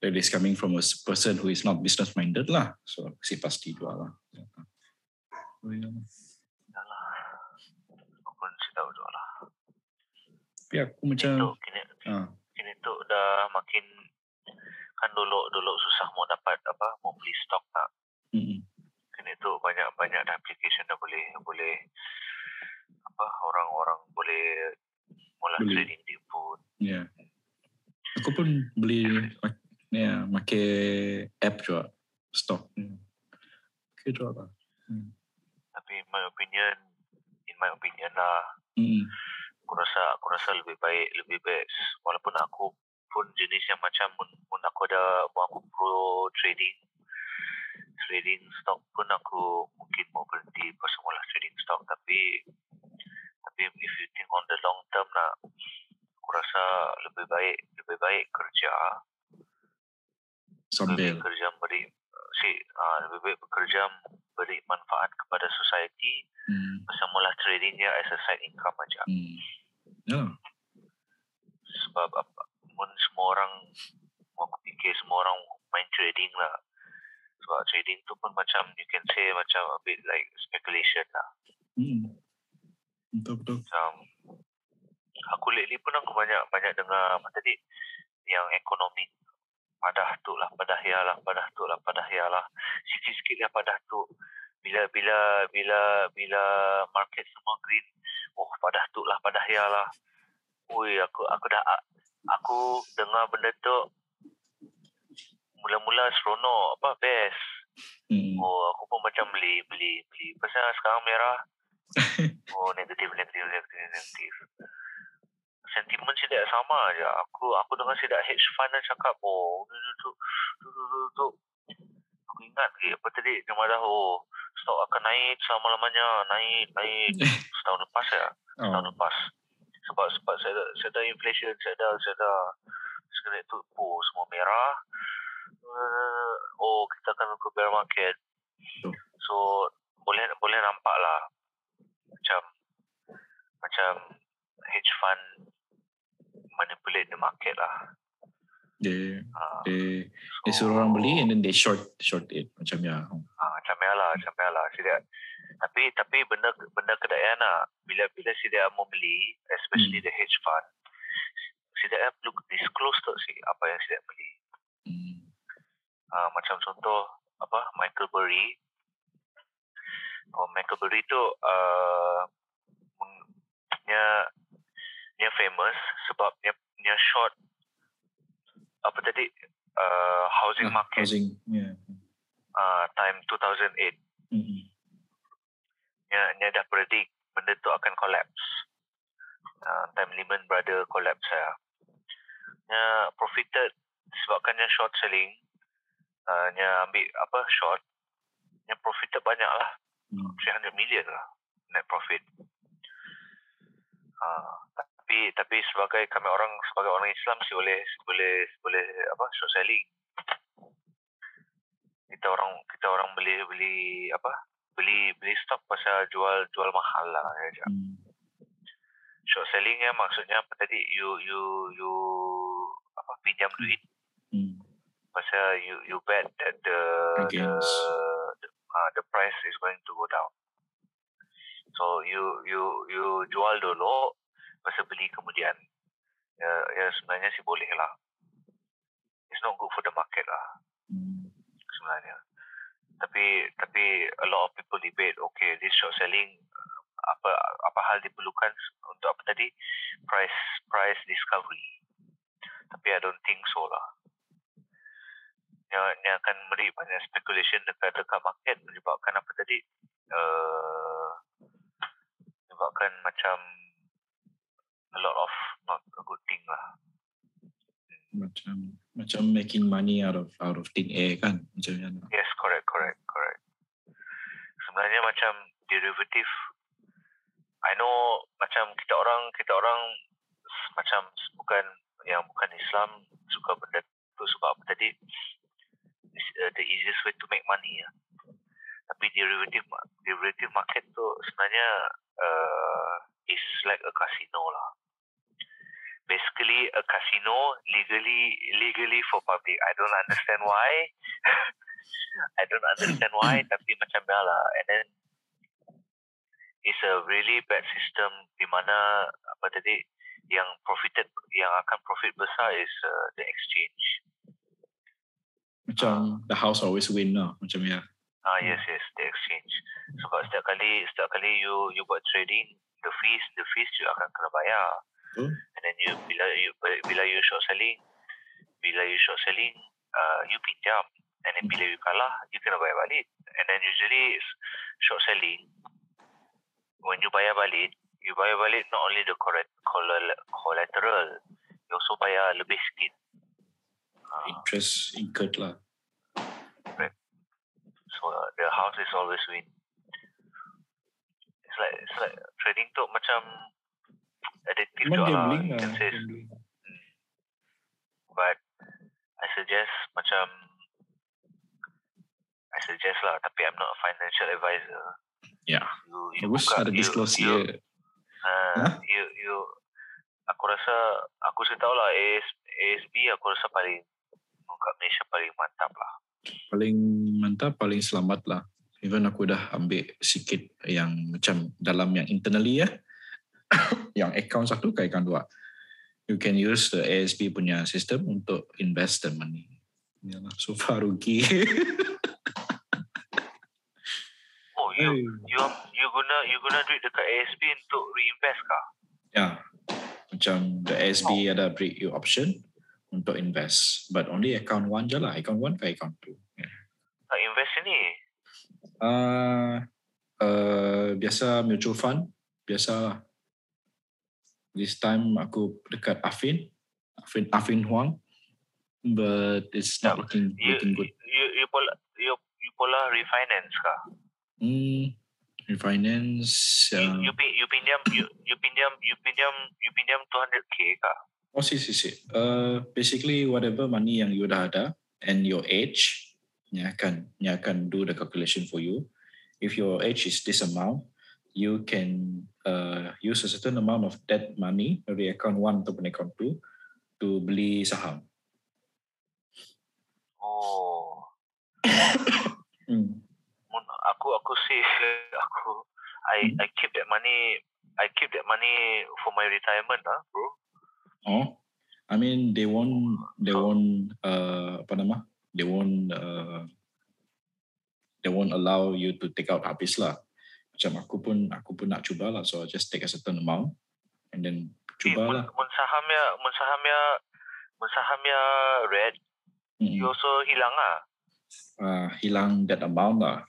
that is coming from a person who is not business minded lah. So sih pasti jual lah. Oh, yeah. pun sih tahu jual lah. Tapi aku kini macam tu kini ah, kini tu dah makin kan dulu dulu susah mau dapat apa mau beli stok nak mm, kini tu banyak banyak dah application dah boleh boleh apa orang-orang boleh mula trading dia pun. Ya. Aku pun beli ni ya, pakai app juga stok. Hmm. Okay juga lah. Hmm. tapi in my opinion in my opinion lah Hmm. aku rasa aku rasa lebih baik lebih baik walaupun aku pun jenis yang macam mun, mun aku ada mun aku pro trading trading stock pun aku mungkin mau berhenti pasal mula trading stock tapi tapi if you think on the long term nak aku rasa lebih baik lebih baik kerja Sambil. baik kerja beri si uh, lebih baik bekerja beri manfaat kepada society Hmm. pasal mula trading dia as a side income aja Hmm. Ya. sebab apa pun semua orang aku fikir semua orang main trading lah sebab trading tu pun macam you can say macam a bit like speculation lah Hmm. Betul betul. macam aku lately pun aku banyak banyak dengar apa tadi yang ekonomi padah tu lah padah ya lah padah tu lah padah ya lah sikit-sikit lah padah tu bila bila bila bila market semua green oh padah tu lah padah ya lah Ui, aku aku dah aku dengar benda tu mula-mula seronok apa best Hmm. Oh, aku pun macam beli, beli, beli. Pasal sekarang merah. oh, negatif, negatif, negatif, negatif. Sentimen tidak sama aja. Aku aku dengar tidak hedge fund dan cakap, oh, tu, tu, tu, tu, tu, tu, tu. Aku ingat ke, apa tadi, dia marah, oh, stok akan naik selama-lamanya, naik, naik. Setahun lepas ya, setahun Oh. lepas. Sebab sebab saya dah, saya dah inflation, saya dah, saya dah, sekarang itu, oh, semua merah. Uh, oh, kita akan ke bear market. So, boleh boleh nampak lah macam macam hedge fund manipulate the market lah. Dia Uh, dia dia suruh orang beli and then they short short it macam ya. Ah, macam ya lah, macam ya lah. Sidak. Tapi tapi benda benda kedaian lah. Bila bila sidak mau beli, especially Hmm. the hedge fund, sidak perlu disclose tu sih apa yang sidak beli. Hmm. Ah, macam contoh apa Michael Burry. Oh, Michael Burry tu uh, meng- dia famous sebab dia dia short apa tadi uh, housing Ah, market Housing. Yeah. uh, time 2008 Hmm. dia, dia dah predict benda tu akan collapse. Uh, time Lehman Brothers collapse ya. Dia profited sebabkan dia short selling. Uh, dia ambil apa short. Dia profited banyak lah. Hmm. 300 million lah net profit. Uh, tapi tapi sebagai kami orang sebagai orang Islam sih boleh boleh boleh apa short selling. Kita orang kita orang beli beli apa beli beli stok pasal jual jual mahal lah ya. Hmm. Short selling ya maksudnya apa tadi you you you apa pinjam duit Hmm. pasal you you bet that the the the, uh, the price is going to go down. So you you you jual dulu pasal beli kemudian. Ya, ya sebenarnya sih boleh lah. It's not good for the market lah sebenarnya. Tapi tapi a lot of people debate okay this short selling apa apa hal diperlukan untuk apa tadi price price discovery. Tapi I don't think so lah. Yang, yang akan beri banyak speculation dekat dekat market menyebabkan apa tadi uh, menyebabkan macam a lot of not a good thing lah. Macam macam making money out of out of thin air kan macam mana. Yes, correct, correct, correct. Sebenarnya macam derivative, I know macam kita orang kita orang macam bukan yang bukan Islam suka benda tu sebab apa tadi is, uh, the easiest way to make money ya. Tapi derivative derivative market tu sebenarnya uh, is like a casino lah. Basically a casino legally legally for public. I don't understand why. I don't understand why tapi macam lah and then it's a really bad system di mana apa tadi yang profited yang akan profit besar is uh, the exchange. Macam the house always win lah macam ya. Ah yes yes the exchange. Sebab setiap kali setiap kali you you buat trading the fees the fees you akan kena bayar. Betul. And then you bila you bila you short selling bila you short selling uh, you pinjam and then bila you kalah you kena bayar balik. And then usually it's short selling when you bayar balik you bayar balik not only the correct colla- collateral you also bayar lebih sikit. Ah. Interest incurred lah. So uh, the house is always win. It's like it's like trading tu macam addictive Memang juga lah. gambling You can say. gambling. But I suggest macam I suggest lah tapi I'm not a financial advisor. Ya. You, you Bagus buka, ada you, disclose you, dia. uh, Huh? you, you, aku rasa aku sih tahu lah AS, ASB aku rasa paling kat Malaysia paling mantap lah. Paling mantap, paling selamat lah. Even aku dah ambil sikit yang macam dalam yang internally ya. yang account satu ke account dua. You can use the ASB punya sistem untuk invest the money. Yalah, so far rugi. Oh, you you you guna you guna duit dekat ASB untuk reinvest kah? Ya, macam the ASB ada beri you option untuk invest. But only account one je lah. Account one ke account two. Yeah. Nak invest ni? Uh, uh, biasa mutual fund. Biasa lah. This time aku dekat Afin. Afin, Afin Huang. But it's not Yeah. looking, You looking good. you you pola you, you pola refinance kah? Hmm, refinance. You, Uh, you, pin, you pinjam you, you pinjam you pinjam you pinjam 200k kah? oh, si, si, si. Uh, basically, whatever money yang you dah ada and your age, ni akan, ni akan do the calculation for you. If your age is this amount, you can uh, use a certain amount of that money dari account one ataupun account two to beli saham. Oh, Hmm. aku aku sih aku I I keep that money I keep that money for my retirement lah, bro. Oh, I mean they won't they won't uh, apa nama? They won't uh, they won't allow you to take out habis lah. Macam aku pun aku pun nak cuba lah, so I just take a certain amount and then Eh, cuba mun, mun sahamnya mun sahamnya mun sahamnya red, Mm, you also hilang ah. uh, hilang that amount lah.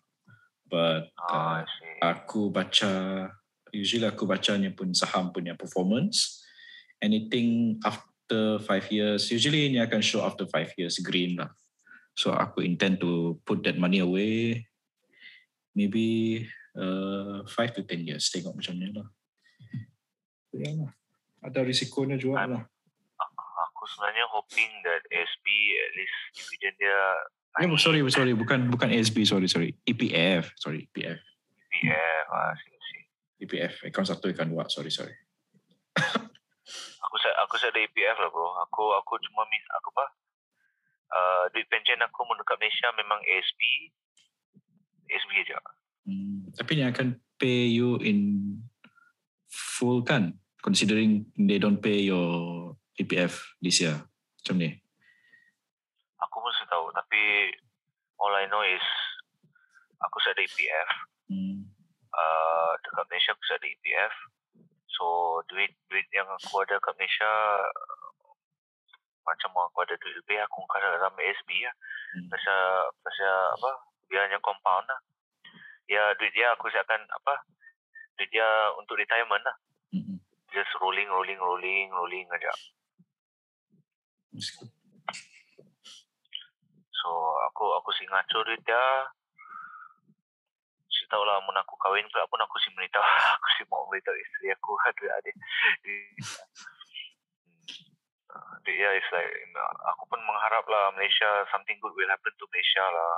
But I uh, aku baca usually aku bacanya pun saham punya performance. Anything after five years usually ini akan show after five years green lah. So aku intend to put that money away. Maybe uh, five to ten years tengok macam ni lah. Ya lah ada risikonya juga lah Aku sebenarnya hoping that SB at least dividend dia eh, sorry sorry bukan bukan ASB sorry sorry. EPF sorry. E EPF PF ah, see, see. EPF account satu account dua sorry sorry. Aku sa aku sa ada EPF lah bro. Aku aku cuma miss aku apa? Uh, duit pension aku mun dekat Malaysia memang ASB ASB aja. Hmm, tapi yang akan pay you in full kan? Considering they don't pay your EPF this year. Macam ni. Aku pun saya tahu tapi all I know is aku sa ada EPF. Hmm. Uh, dekat Malaysia aku sa ada EPF. So duit duit yang aku ada kat Malaysia macam aku ada duit lebih aku angkat dalam ASB lah. Hmm. Pasal pasal apa? Biarnya compound lah. Ya duit dia aku siapkan apa? Duit dia untuk retirement lah. Hmm. Just rolling, rolling, rolling, rolling aja. So aku aku si ngaco duit dia. Si tahu lah mun aku kahwin pula pun aku si beritahu aku si mau beritahu isteri aku ada ada. Duit dia is like aku pun mengharap lah Malaysia something good will happen to Malaysia lah.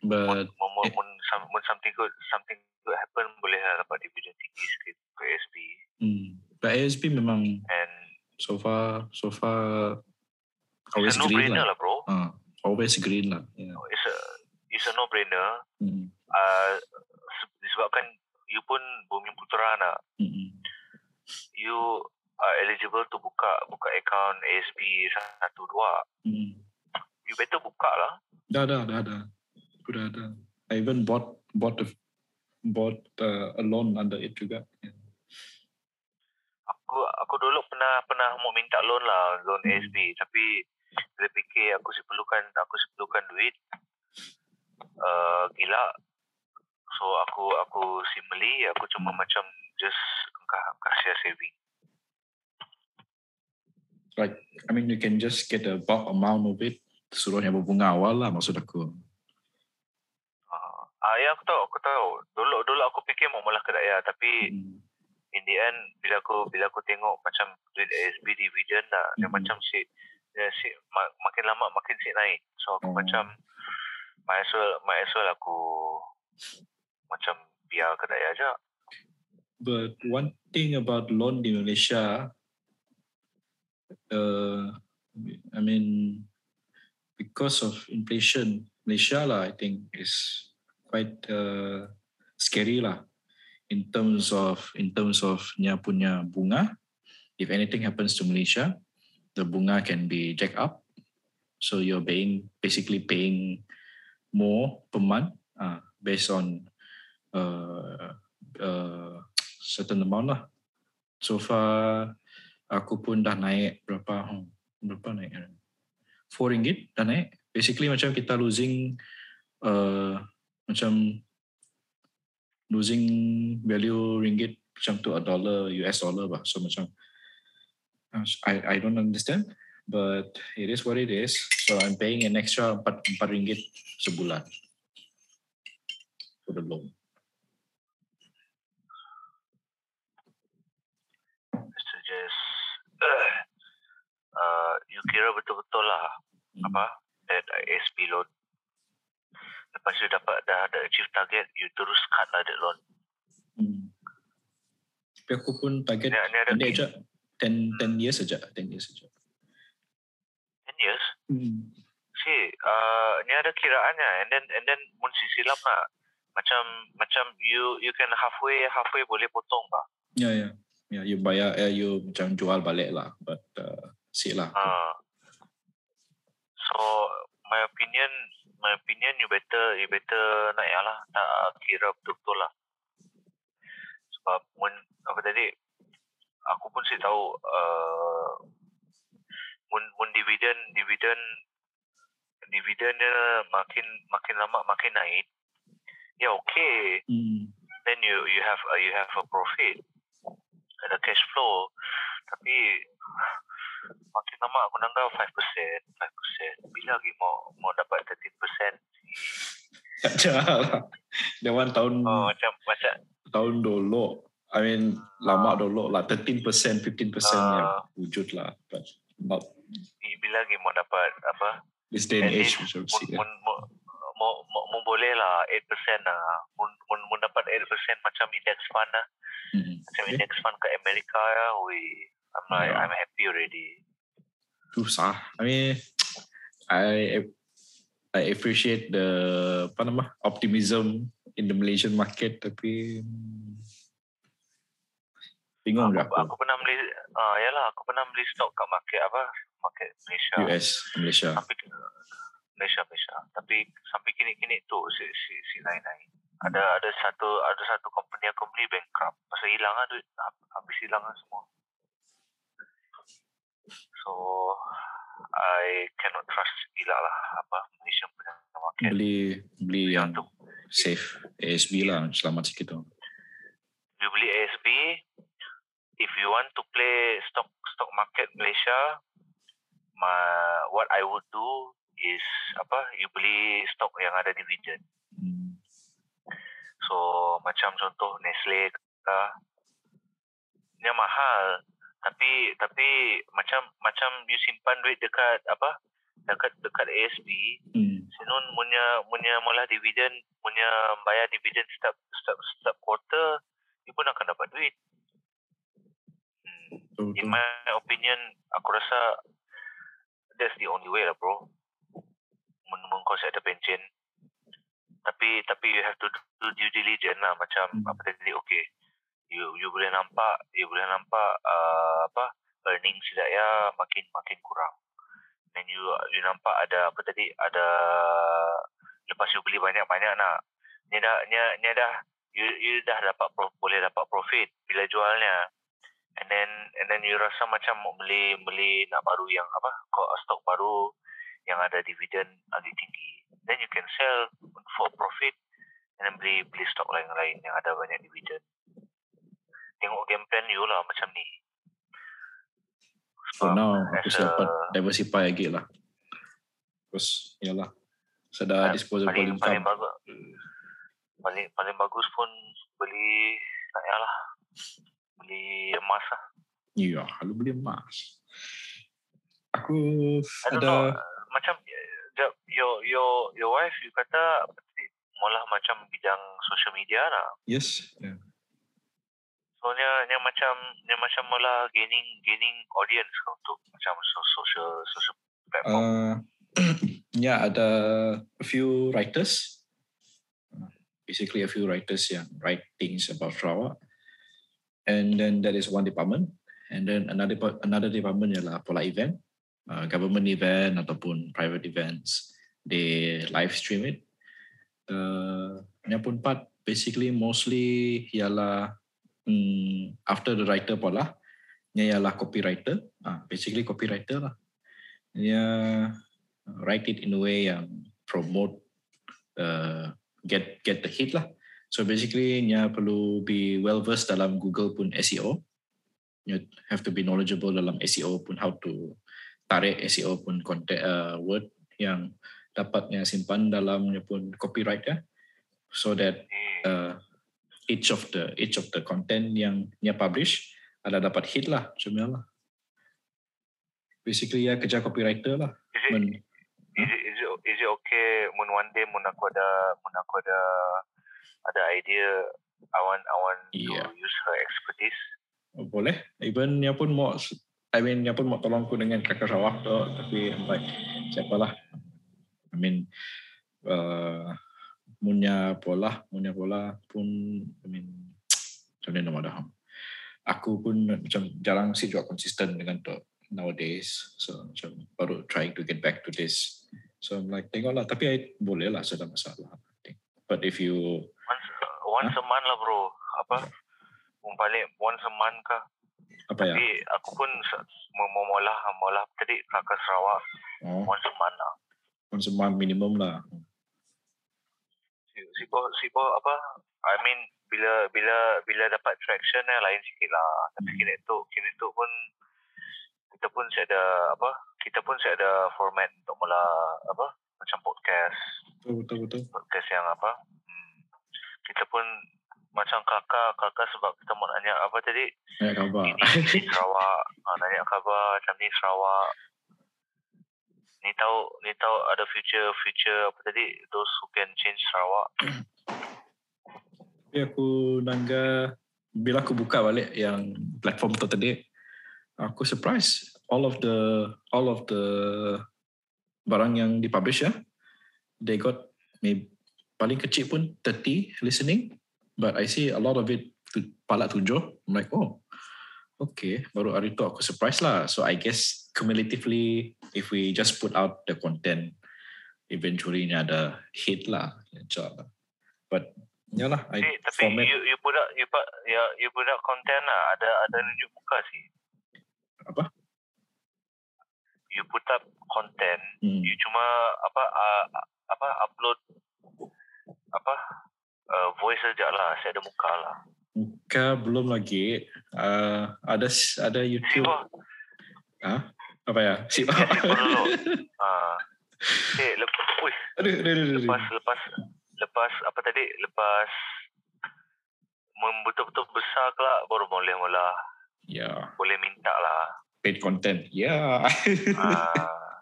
But Eh. mun some- mun something good something good happen boleh lah dapat dividen tinggi sikit ke SB hmm, but ASB memang and so far so far it's always a no green brainer lah. lah bro. Ah, always green lah. Yeah. It's a it's a no brainer. Hmm. uh, se- disebabkan you pun bumi putera nak Hmm. you are eligible to buka buka account ASB 1 2 Hmm. you better buka lah Dah dah dah dah. Ada. I even bought bought the bought uh, a loan under it juga. Yeah. aku aku dulu pernah pernah mau minta loan lah loan Hmm. ASB tapi bila fikir aku perlukan aku perlukan duit uh, gila so aku aku si beli aku cuma macam just engkau kasih saving like I mean you can just get a bulk amount of it suruh yang berbunga awal lah maksud aku ah ya aku tahu aku tahu dulu dulu aku fikir mau malah kedaya tapi hmm. in the end bila aku bila aku tengok macam duit ASB dividend dah dia Mhm. macam si dia si ma- makin lama makin si naik so aku Oh. macam might as well might as well aku macam biar kedai aja but one thing about loan di Malaysia uh, I mean, because of inflation, Malaysia lah, I think is quite uh, scary lah in terms of in terms of nya punya bunga. If anything happens to Malaysia, the bunga can be jacked up. So you're paying basically paying more per month uh, based on uh, uh, certain amount lah. So far aku pun dah naik berapa hmm, berapa naik? Four ringgit dah naik. Basically macam kita losing uh, macam losing value ringgit macam to a dollar US dollar bah. So macam I I don't understand but it is what it is. So I'm paying an extra 4, 4 ringgit sebulan for the loan. Suggest uh, you kira betul-betul lah Hmm. apa that ASP loan. Lepas you dapat dah ada achieve target, you terus cut lah that loan. Hmm. Tapi aku pun target Ni, ni ada pendek je. 10, 10 years saja. 10 years saja. 10 years. Hmm. See, uh, ni ada kiraannya and then and then mun si silap nak macam macam you you can halfway halfway boleh potong bah. Ya, ya. Ya, you bayar, eh, you macam jual balik lah. But, uh, see lah. Uh, so my opinion my opinion you better you better nak ya lah tak kira betul-betul lah. Sebab mun apa tadi aku pun sih tahu uh, mun mun dividen dividen dividen dia makin makin lama makin naik. Ya okay, Hmm. then you you have uh, you have a profit ada cash flow tapi makin lama aku nanggau 5% 5% bila lagi mau mau dapat 13% Tak lah. That one tahun, oh, macam macam tahun dulu. I mean, lama dulu lah. 13%, 15% ya Ah. wujud lah. But bi- bila lagi mau dapat apa this day and age. least Macam mun see, mun mun mau mau mau boleh lah 8% lah mun mun, mun dapat 8% macam index fund lah Hmm. macam Okay. index fund ke Amerika ya we I'm like Yeah. I'm happy already susah. I mean, I I appreciate the apa nama optimism in the Malaysian market, tapi hmm, bingung aku, aku aku. pernah beli ah yalah aku pernah beli stok kat market apa market Malaysia US, Malaysia. ke Malaysia Malaysia tapi sampai kini-kini tu si si si lain lain ada ada satu ada satu company aku beli bankrupt pasal hilang lah duit Hab- habis hilang lah semua so I cannot trust gila lah. Apa Malaysia punya market Beli beli yang untuk safe. ASB lah, selamat sikit tu. you beli ASB if you want to play stock stock market Malaysia ma what I would do is apa you beli stock yang ada dividend Hmm. So macam contoh Nestle ke dia mahal tapi tapi macam macam you simpan duit dekat apa dekat dekat ASB Hmm. sinun punya punya mula dividen punya bayar dividen setiap setiap setiap quarter you pun akan dapat duit hmm. In my opinion aku rasa that's the only way lah bro mun kau ada pension tapi tapi you have to do due diligence lah macam Hmm. apa tadi okay you you boleh nampak you boleh nampak uh, apa earning ya makin makin kurang. Dan you you nampak ada apa tadi ada lepas you beli banyak-banyak nak ni dah ni, ni dah you, you dah dapat boleh dapat profit bila jualnya. And then and then you rasa macam beli beli nak baru yang apa stok baru yang ada dividen agak tinggi. Then you can sell for profit and then beli beli stok lain-lain yang ada banyak dividen tengok game plan you lah macam ni For now, aku dapat a- diversify lagi lah. Terus, yalah. Sudah Ah, disposable paling, paling income. bagus paling paling bagus pun beli tak ya lah beli emas lah Ya, kalau beli emas. Aku I don't know ada macam your your your wife you kata malah macam bidang social media lah yes, yeah. Soalnya yang macam yang macam malah gaining gaining audience ke untuk macam so- social social platform. Uh, ya ada a few writers, basically a few writers yang write things about Sarawak, and then that is one department, and then another another department ialah pola event, uh, government event ataupun private events, they live stream it. Uh, yang pun part basically mostly ialah hmm, after the writer pola, nya ialah copywriter, ah basically copywriter lah. Dia write it in a way yang promote uh, get get the hit lah. So basically nya perlu be well versed dalam Google pun SEO. You have to be knowledgeable dalam SEO pun how to tarik SEO pun content uh, word yang dapatnya simpan dalamnya pun copyright ya. So that uh, each of the each of the content yang nya publish ada dapat hit lah cuma lah. Basically ya kerja copywriter lah. is it Men, is it is it is it okay mun one day mun aku ada mun aku ada ada idea I want I want Yeah. to use her expertise. Oh, boleh. Even nya pun mau I mean nya pun mau tolongku dengan kakak Sarawak tu tapi I'm like siapalah. I mean uh, munya pola munya pola pun I mean macam mana nama dah. Aku pun macam jarang sih juga konsisten dengan tu nowadays. So macam baru trying to get back to this. So I'm like tengoklah tapi I boleh lah sudah masalah. I think. But if you Once once a month lah bro. Apa? Balik once a month kah? apa ya? Tapi aku pun se- mau mau molah molah tadi kakak Sarawak Oh, once a month lah. once a month minimum lah. Si si po, si po apa? I mean bila bila bila dapat traction eh lain sikit lah. Tapi kini tu kini tu pun kita pun saya ada apa? Kita pun saya ada format untuk mula apa? Macam podcast, Betul betul betul. podcast yang apa? Hmm, kita pun macam kakak kakak sebab kita mau nanya apa tadi Ya khabar. ini, ini Sarawak ha, nanya khabar macam ni Sarawak ni tahu ni tahu ada future future apa tadi those who can change Sarawak Tapi aku nangga bila aku buka balik yang platform tu tadi, aku surprise all of the all of the barang yang dipublish ya. They got maybe paling kecil pun 30 listening, but I see a lot of it to palak tujuh. I'm like, oh, okay. Baru hari tu aku surprise lah. So I guess cumulatively, if we just put out the content, eventually ni ada hit lah, insyaAllah. But ya lah, I tapi, tapi format you you put out you put ya you put out content lah ada ada nunjuk muka sih Apa? you put up content hmm. you cuma apa uh, apa upload apa uh, voice saja lah saya ada muka lah Muka belum lagi. Uh, ada ada YouTube. Siapa? Ah, apa ya? Si. Siapa dulu? Ah. Eh, lepas, aduh, aduh, aduh, aduh. lepas lepas lepas apa tadi lepas betul-betul besar kelak baru boleh mula Ya, boleh minta lah paid content. Ya. ah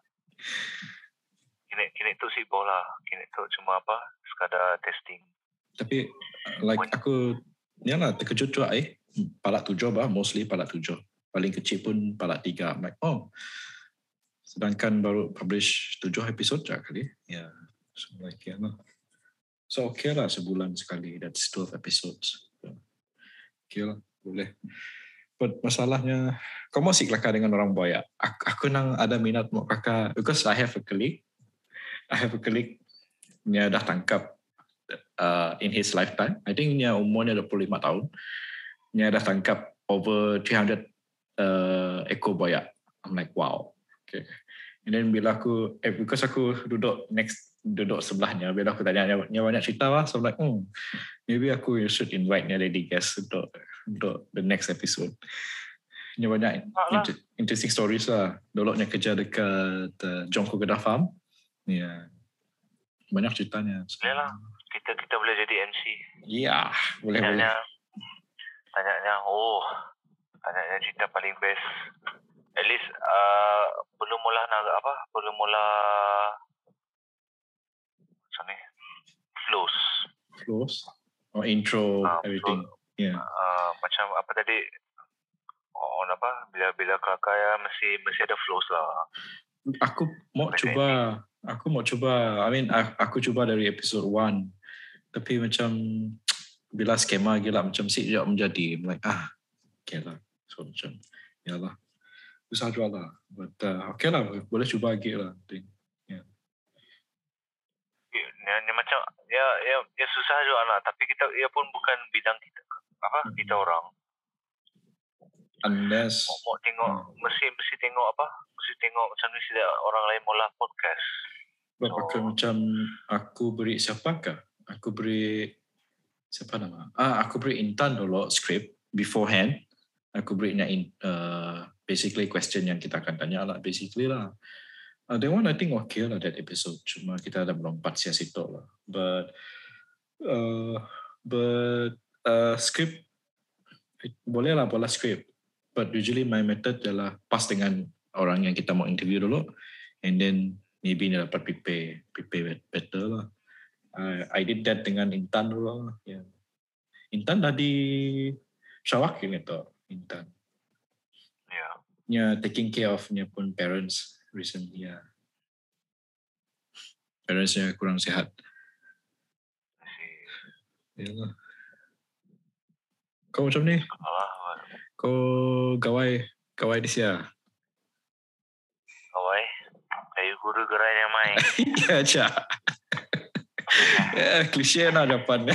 kini tu sih bola kini tu cuma apa sekadar testing Tapi like aku ya lah terkejut juga eh. Palak tujuh bah, mostly palak tujuh. Paling kecil pun palak tiga. I'm like, oh. Sedangkan baru publish tujuh episod je kali. Ya. Yeah. So like, ya lah. So okay lah sebulan sekali. That's 12 episodes. So, okay lah, boleh. But masalahnya, kau mau sih kelakar dengan orang boya. Aku, aku nang ada minat mau kakak, because I have a colleague. I have a colleague, dia dah tangkap uh, in his lifetime. I think dia umurnya 25 tahun. Dia dah tangkap over 300 uh, ekor boya. I'm like, wow. Okay. And then bila aku, eh, because aku duduk next, duduk sebelahnya, bila aku tanya, dia, dia banyak cerita lah. So I'm like, hmm, maybe aku should invite dia lady guest untuk, untuk the next episode. Dia banyak Alah. inter- interesting stories lah. Dia kerja dekat uh, Jongko Kedah Farm. Ya. Yeah. Banyak ceritanya. So, Boleh lah. kita kita boleh jadi MC Ya, boleh boleh. tanyanya tanyanya oh tanyanya cerita paling best at least uh, belum mula nak apa belum mula macam ni flows Close. Or intro, Ah, everything. Yeah. uh, macam apa tadi on apa bila bila kelakar ya mesti mesti ada flows lah. Aku mau Okay. cuba, aku mau cuba. I mean, a- aku cuba dari episode 1. Tapi macam bila skema gila macam si sekejap menjadi. I'm like, ah, okay lah. So macam, ya lah. Susah jual lah. But uh, okay lah, boleh cuba lagi lah. Think. Ya, ya, ya, macam ya ya ya susah juga lah tapi kita ya pun bukan bidang kita apa Hmm. kita orang Unless, mau, tengok Hmm. mesti mesti tengok apa mesti tengok macam ni sila orang lain mula podcast Sebab So- macam aku beri siapakah? Aku beri siapa nama? Ah, aku beri Intan dulu script beforehand. Aku beri in uh, basically question yang kita akan tanya lah basically lah. Uh, that one I think okay lah that episode. Cuma kita ada melompat sia situ lah. But uh, but uh, script boleh lah boleh script. But usually my method adalah pas dengan orang yang kita mau interview dulu and then maybe dia dapat prepare prepare better lah. I, I did that dengan Intan dulu lah. Yeah. Intan dah di Sarawak ini tu. Intan. ya Nya taking care of nya pun parents recently ya. Parentsnya kurang mesti Yalah. Kau macam ni? Kau gawai gawai di sia. kawai kayu guru gerai yang main ya aja. Ya, klise lah jawapan.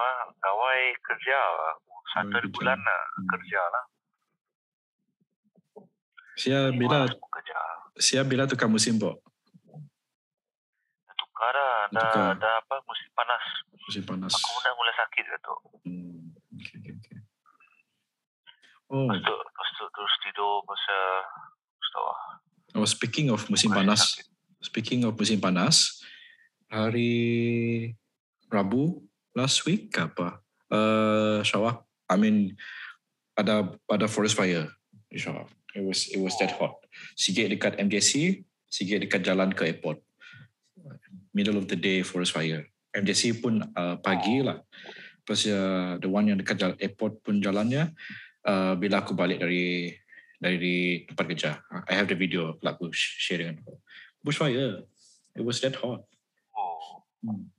apa kawai kerja lah. satu Hmm, hari kerja. bulan lah kerja lah Sia bila Mas, kerja sia bila tukar musim bo. tukar lah dah, Tukar. dah apa musim panas Musim panas. aku dah mulai sakit gitu Hmm. Okay, okay, okay. Oh, lepas tu lepas tu terus tidur pasal Astaga. oh, speaking of musim panas, sakit. speaking of musim panas, hari Rabu last week ke apa? Uh, Sarawak, I mean ada ada forest fire di Sarawak. It was it was that hot. Sikit dekat MJC, sikit dekat jalan ke airport. Middle of the day forest fire. MJC pun uh, pagi lah. Plus uh, the one yang dekat jalan airport pun jalannya uh, bila aku balik dari dari tempat kerja. I have the video lah aku share dengan kau. Bushfire. It was that hot. oh Hmm.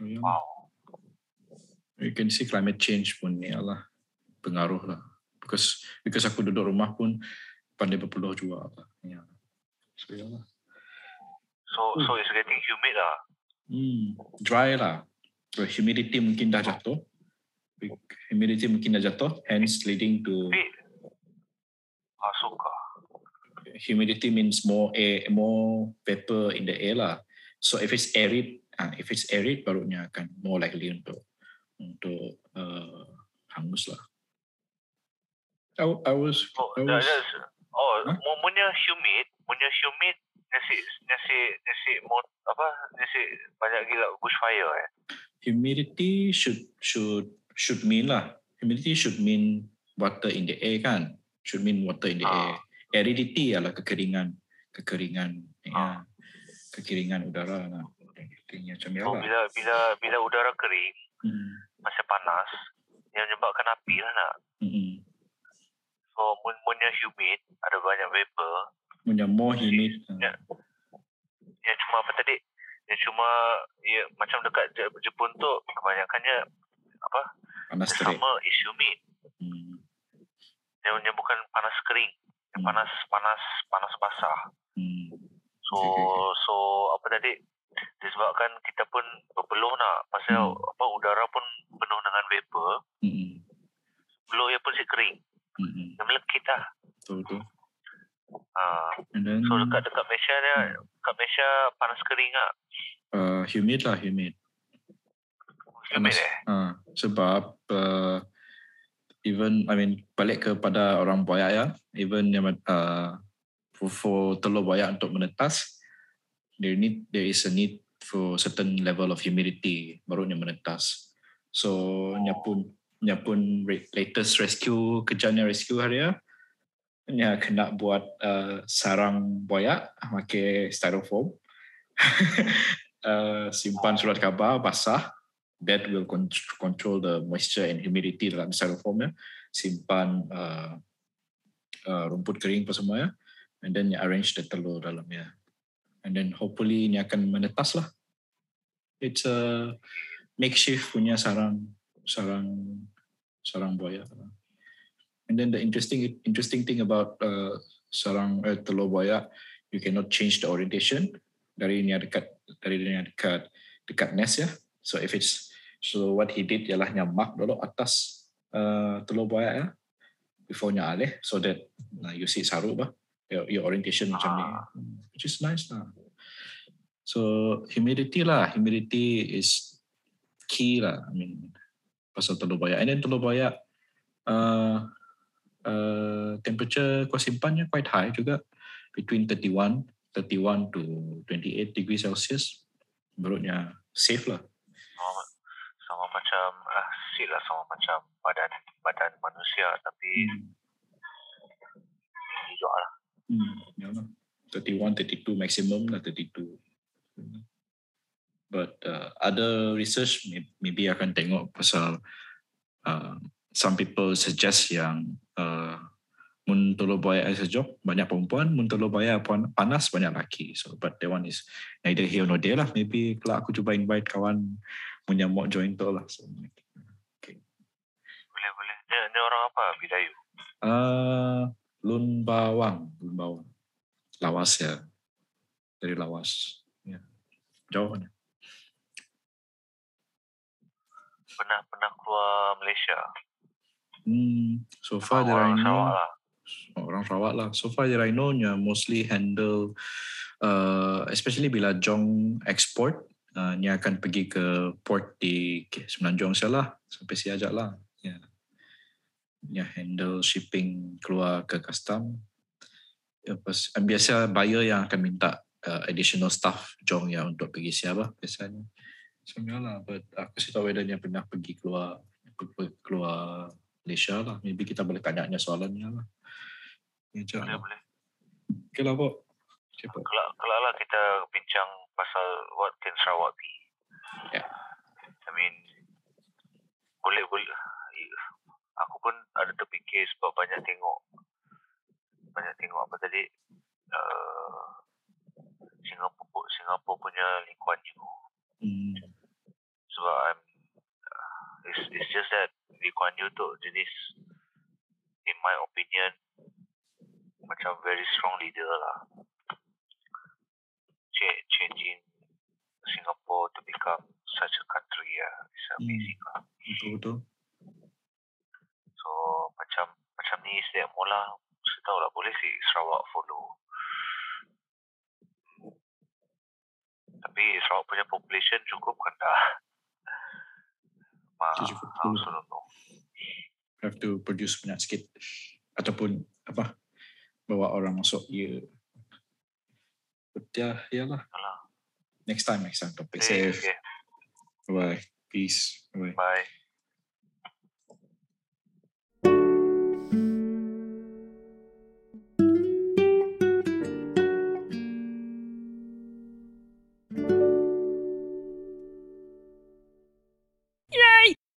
Oh, wow You can see climate change pun ya lah pengaruh lah. Because because aku duduk rumah pun pandai berpeluh juga lah. Ya. So ya lah. so so it's getting humid lah Hmm. Dry lah. So, humidity mungkin dah jatuh. Humidity mungkin dah jatuh. Hence leading to ah humidity means more air, more vapor in the air lah. So if it's arid, uh, if it's arid barunya akan more likely untuk untuk uh, hangus lah. I, I was, oh I was oh Huh? punya humid punya humid nasi nasi nasi mo, apa nasi banyak gila bushfire eh humidity should should should mean lah. Humidity should mean water in the air kan. Should mean water in the air. Ah. Aridity adalah kekeringan, kekeringan, Ah. ya, kekeringan udara lah. Kekeringan macam ya so lah. bila bila bila udara kering Hmm. Masih panas yang menyebabkan api lah nak Hmm. so mun punya humid ada banyak vapor punya more humid. Ya. yang cuma apa tadi yang cuma ya, macam dekat Je- Jepun tu kebanyakannya apa panas terik. summer is humid Hmm. yang, yang bukan panas kering yang Hmm. panas panas panas basah Hmm. so okay. so apa tadi disebabkan kita pun berpeluh nak pasal Hmm. apa udara pun penuh dengan vapor Hmm. peluh ia pun si kering Hmm. yang melekit lah Betul betul. uh, then so dekat dekat Malaysia dia dekat Malaysia panas kering lah uh, humid lah humid. humid Panas. eh Uh, sebab uh, even I mean balik kepada orang Boyak ya, even yang uh, for, for telur Boyak untuk menetas, there need there is a need for certain level of humidity barunya menetas. So nya pun nya pun latest rescue kerjanya rescue hari ya, nya kena buat uh, sarang boyak pakai styrofoam uh, simpan surat khabar basah. That will con- control the moisture and humidity dalam styrofoam ya. Simpan uh, uh, rumput kering apa semua ya. And then you arrange the telur dalamnya. And then hopefully ini akan menetas lah. It's a makeshift punya sarang sarang sarang buaya. And then the interesting interesting thing about uh, sarang uh, telur buaya, you cannot change the orientation dari ini dekat dari ini dekat dekat nest ya. So if it's so what he did ialah nyamak dulu atas uh, telur buaya ya before nya alih so that uh, you see saruk bah your, your orientation macam ni which is nice lah. So humidity lah, humidity is key lah. I mean pasal telur buaya. And then telur buaya uh, uh, temperature kau simpannya quite high juga between 31 31 to 28 degree Celsius. Menurutnya safe lah. sama, sama macam ah uh, lah sama macam badan badan manusia tapi Hmm. juga lah. Hmm, ya lah. 31, 32 maximum lah 32. But uh, other research may- maybe akan tengok pasal uh, some people suggest yang uh, mun telur buaya air sejuk banyak perempuan, mun telur buaya pan- panas banyak laki. So but that one is neither here nor there lah. Maybe kalau aku cuba invite kawan menyamuk join tu lah. So, Boleh boleh. Ni, ni orang apa? Bidayu. uh, Lun Bawang, Lun Bawang. Lawas ya. Dari Lawas. Ya. Jauh ni. Pernah pernah keluar Malaysia. Hmm, so far that I orang know, lah. orang Sarawak lah. So far that I know, nya mostly handle, uh, especially bila Jong export, uh, ni akan pergi ke port di Semenanjung salah sampai si ajak lah. Ya. Ya handle shipping keluar ke custom. Ya, pas, and biasa buyer yang akan minta uh, additional staff Jong ya untuk pergi siapa biasanya. So ya lah, but aku sih tahu whether dia pernah pergi keluar keluar Malaysia lah. Maybe kita boleh tanya soalannya lah. Ya, Boleh lah. boleh. Okay lah, Pok. Kelak kelak lah kita bincang pasal what can Sarawak be. Ya. I mean, boleh boleh. Pun ada terfikir sebab banyak tengok. Banyak tengok apa tadi? Uh, Singapura Singapura punya Lee Kuan Yew. Hmm. sebab I'm, uh, it's, it's just that Lee Kuan Yew tu jenis in my opinion macam very strong leader lah. Ch- changing Singapore to become such a country yeah it's amazing lah. Betul-betul. So macam macam ni setiap mula saya tahu lah boleh si Sarawak follow tapi Sarawak punya population cukup kan dah Ma, cukup I also don't know. Have to produce banyak sikit. Ataupun apa, bawa orang masuk. Ya. Ya, ya lah. Alah. Next time, next time. Topik Okay, safe. okay. Bye. Peace. Bye. Bye.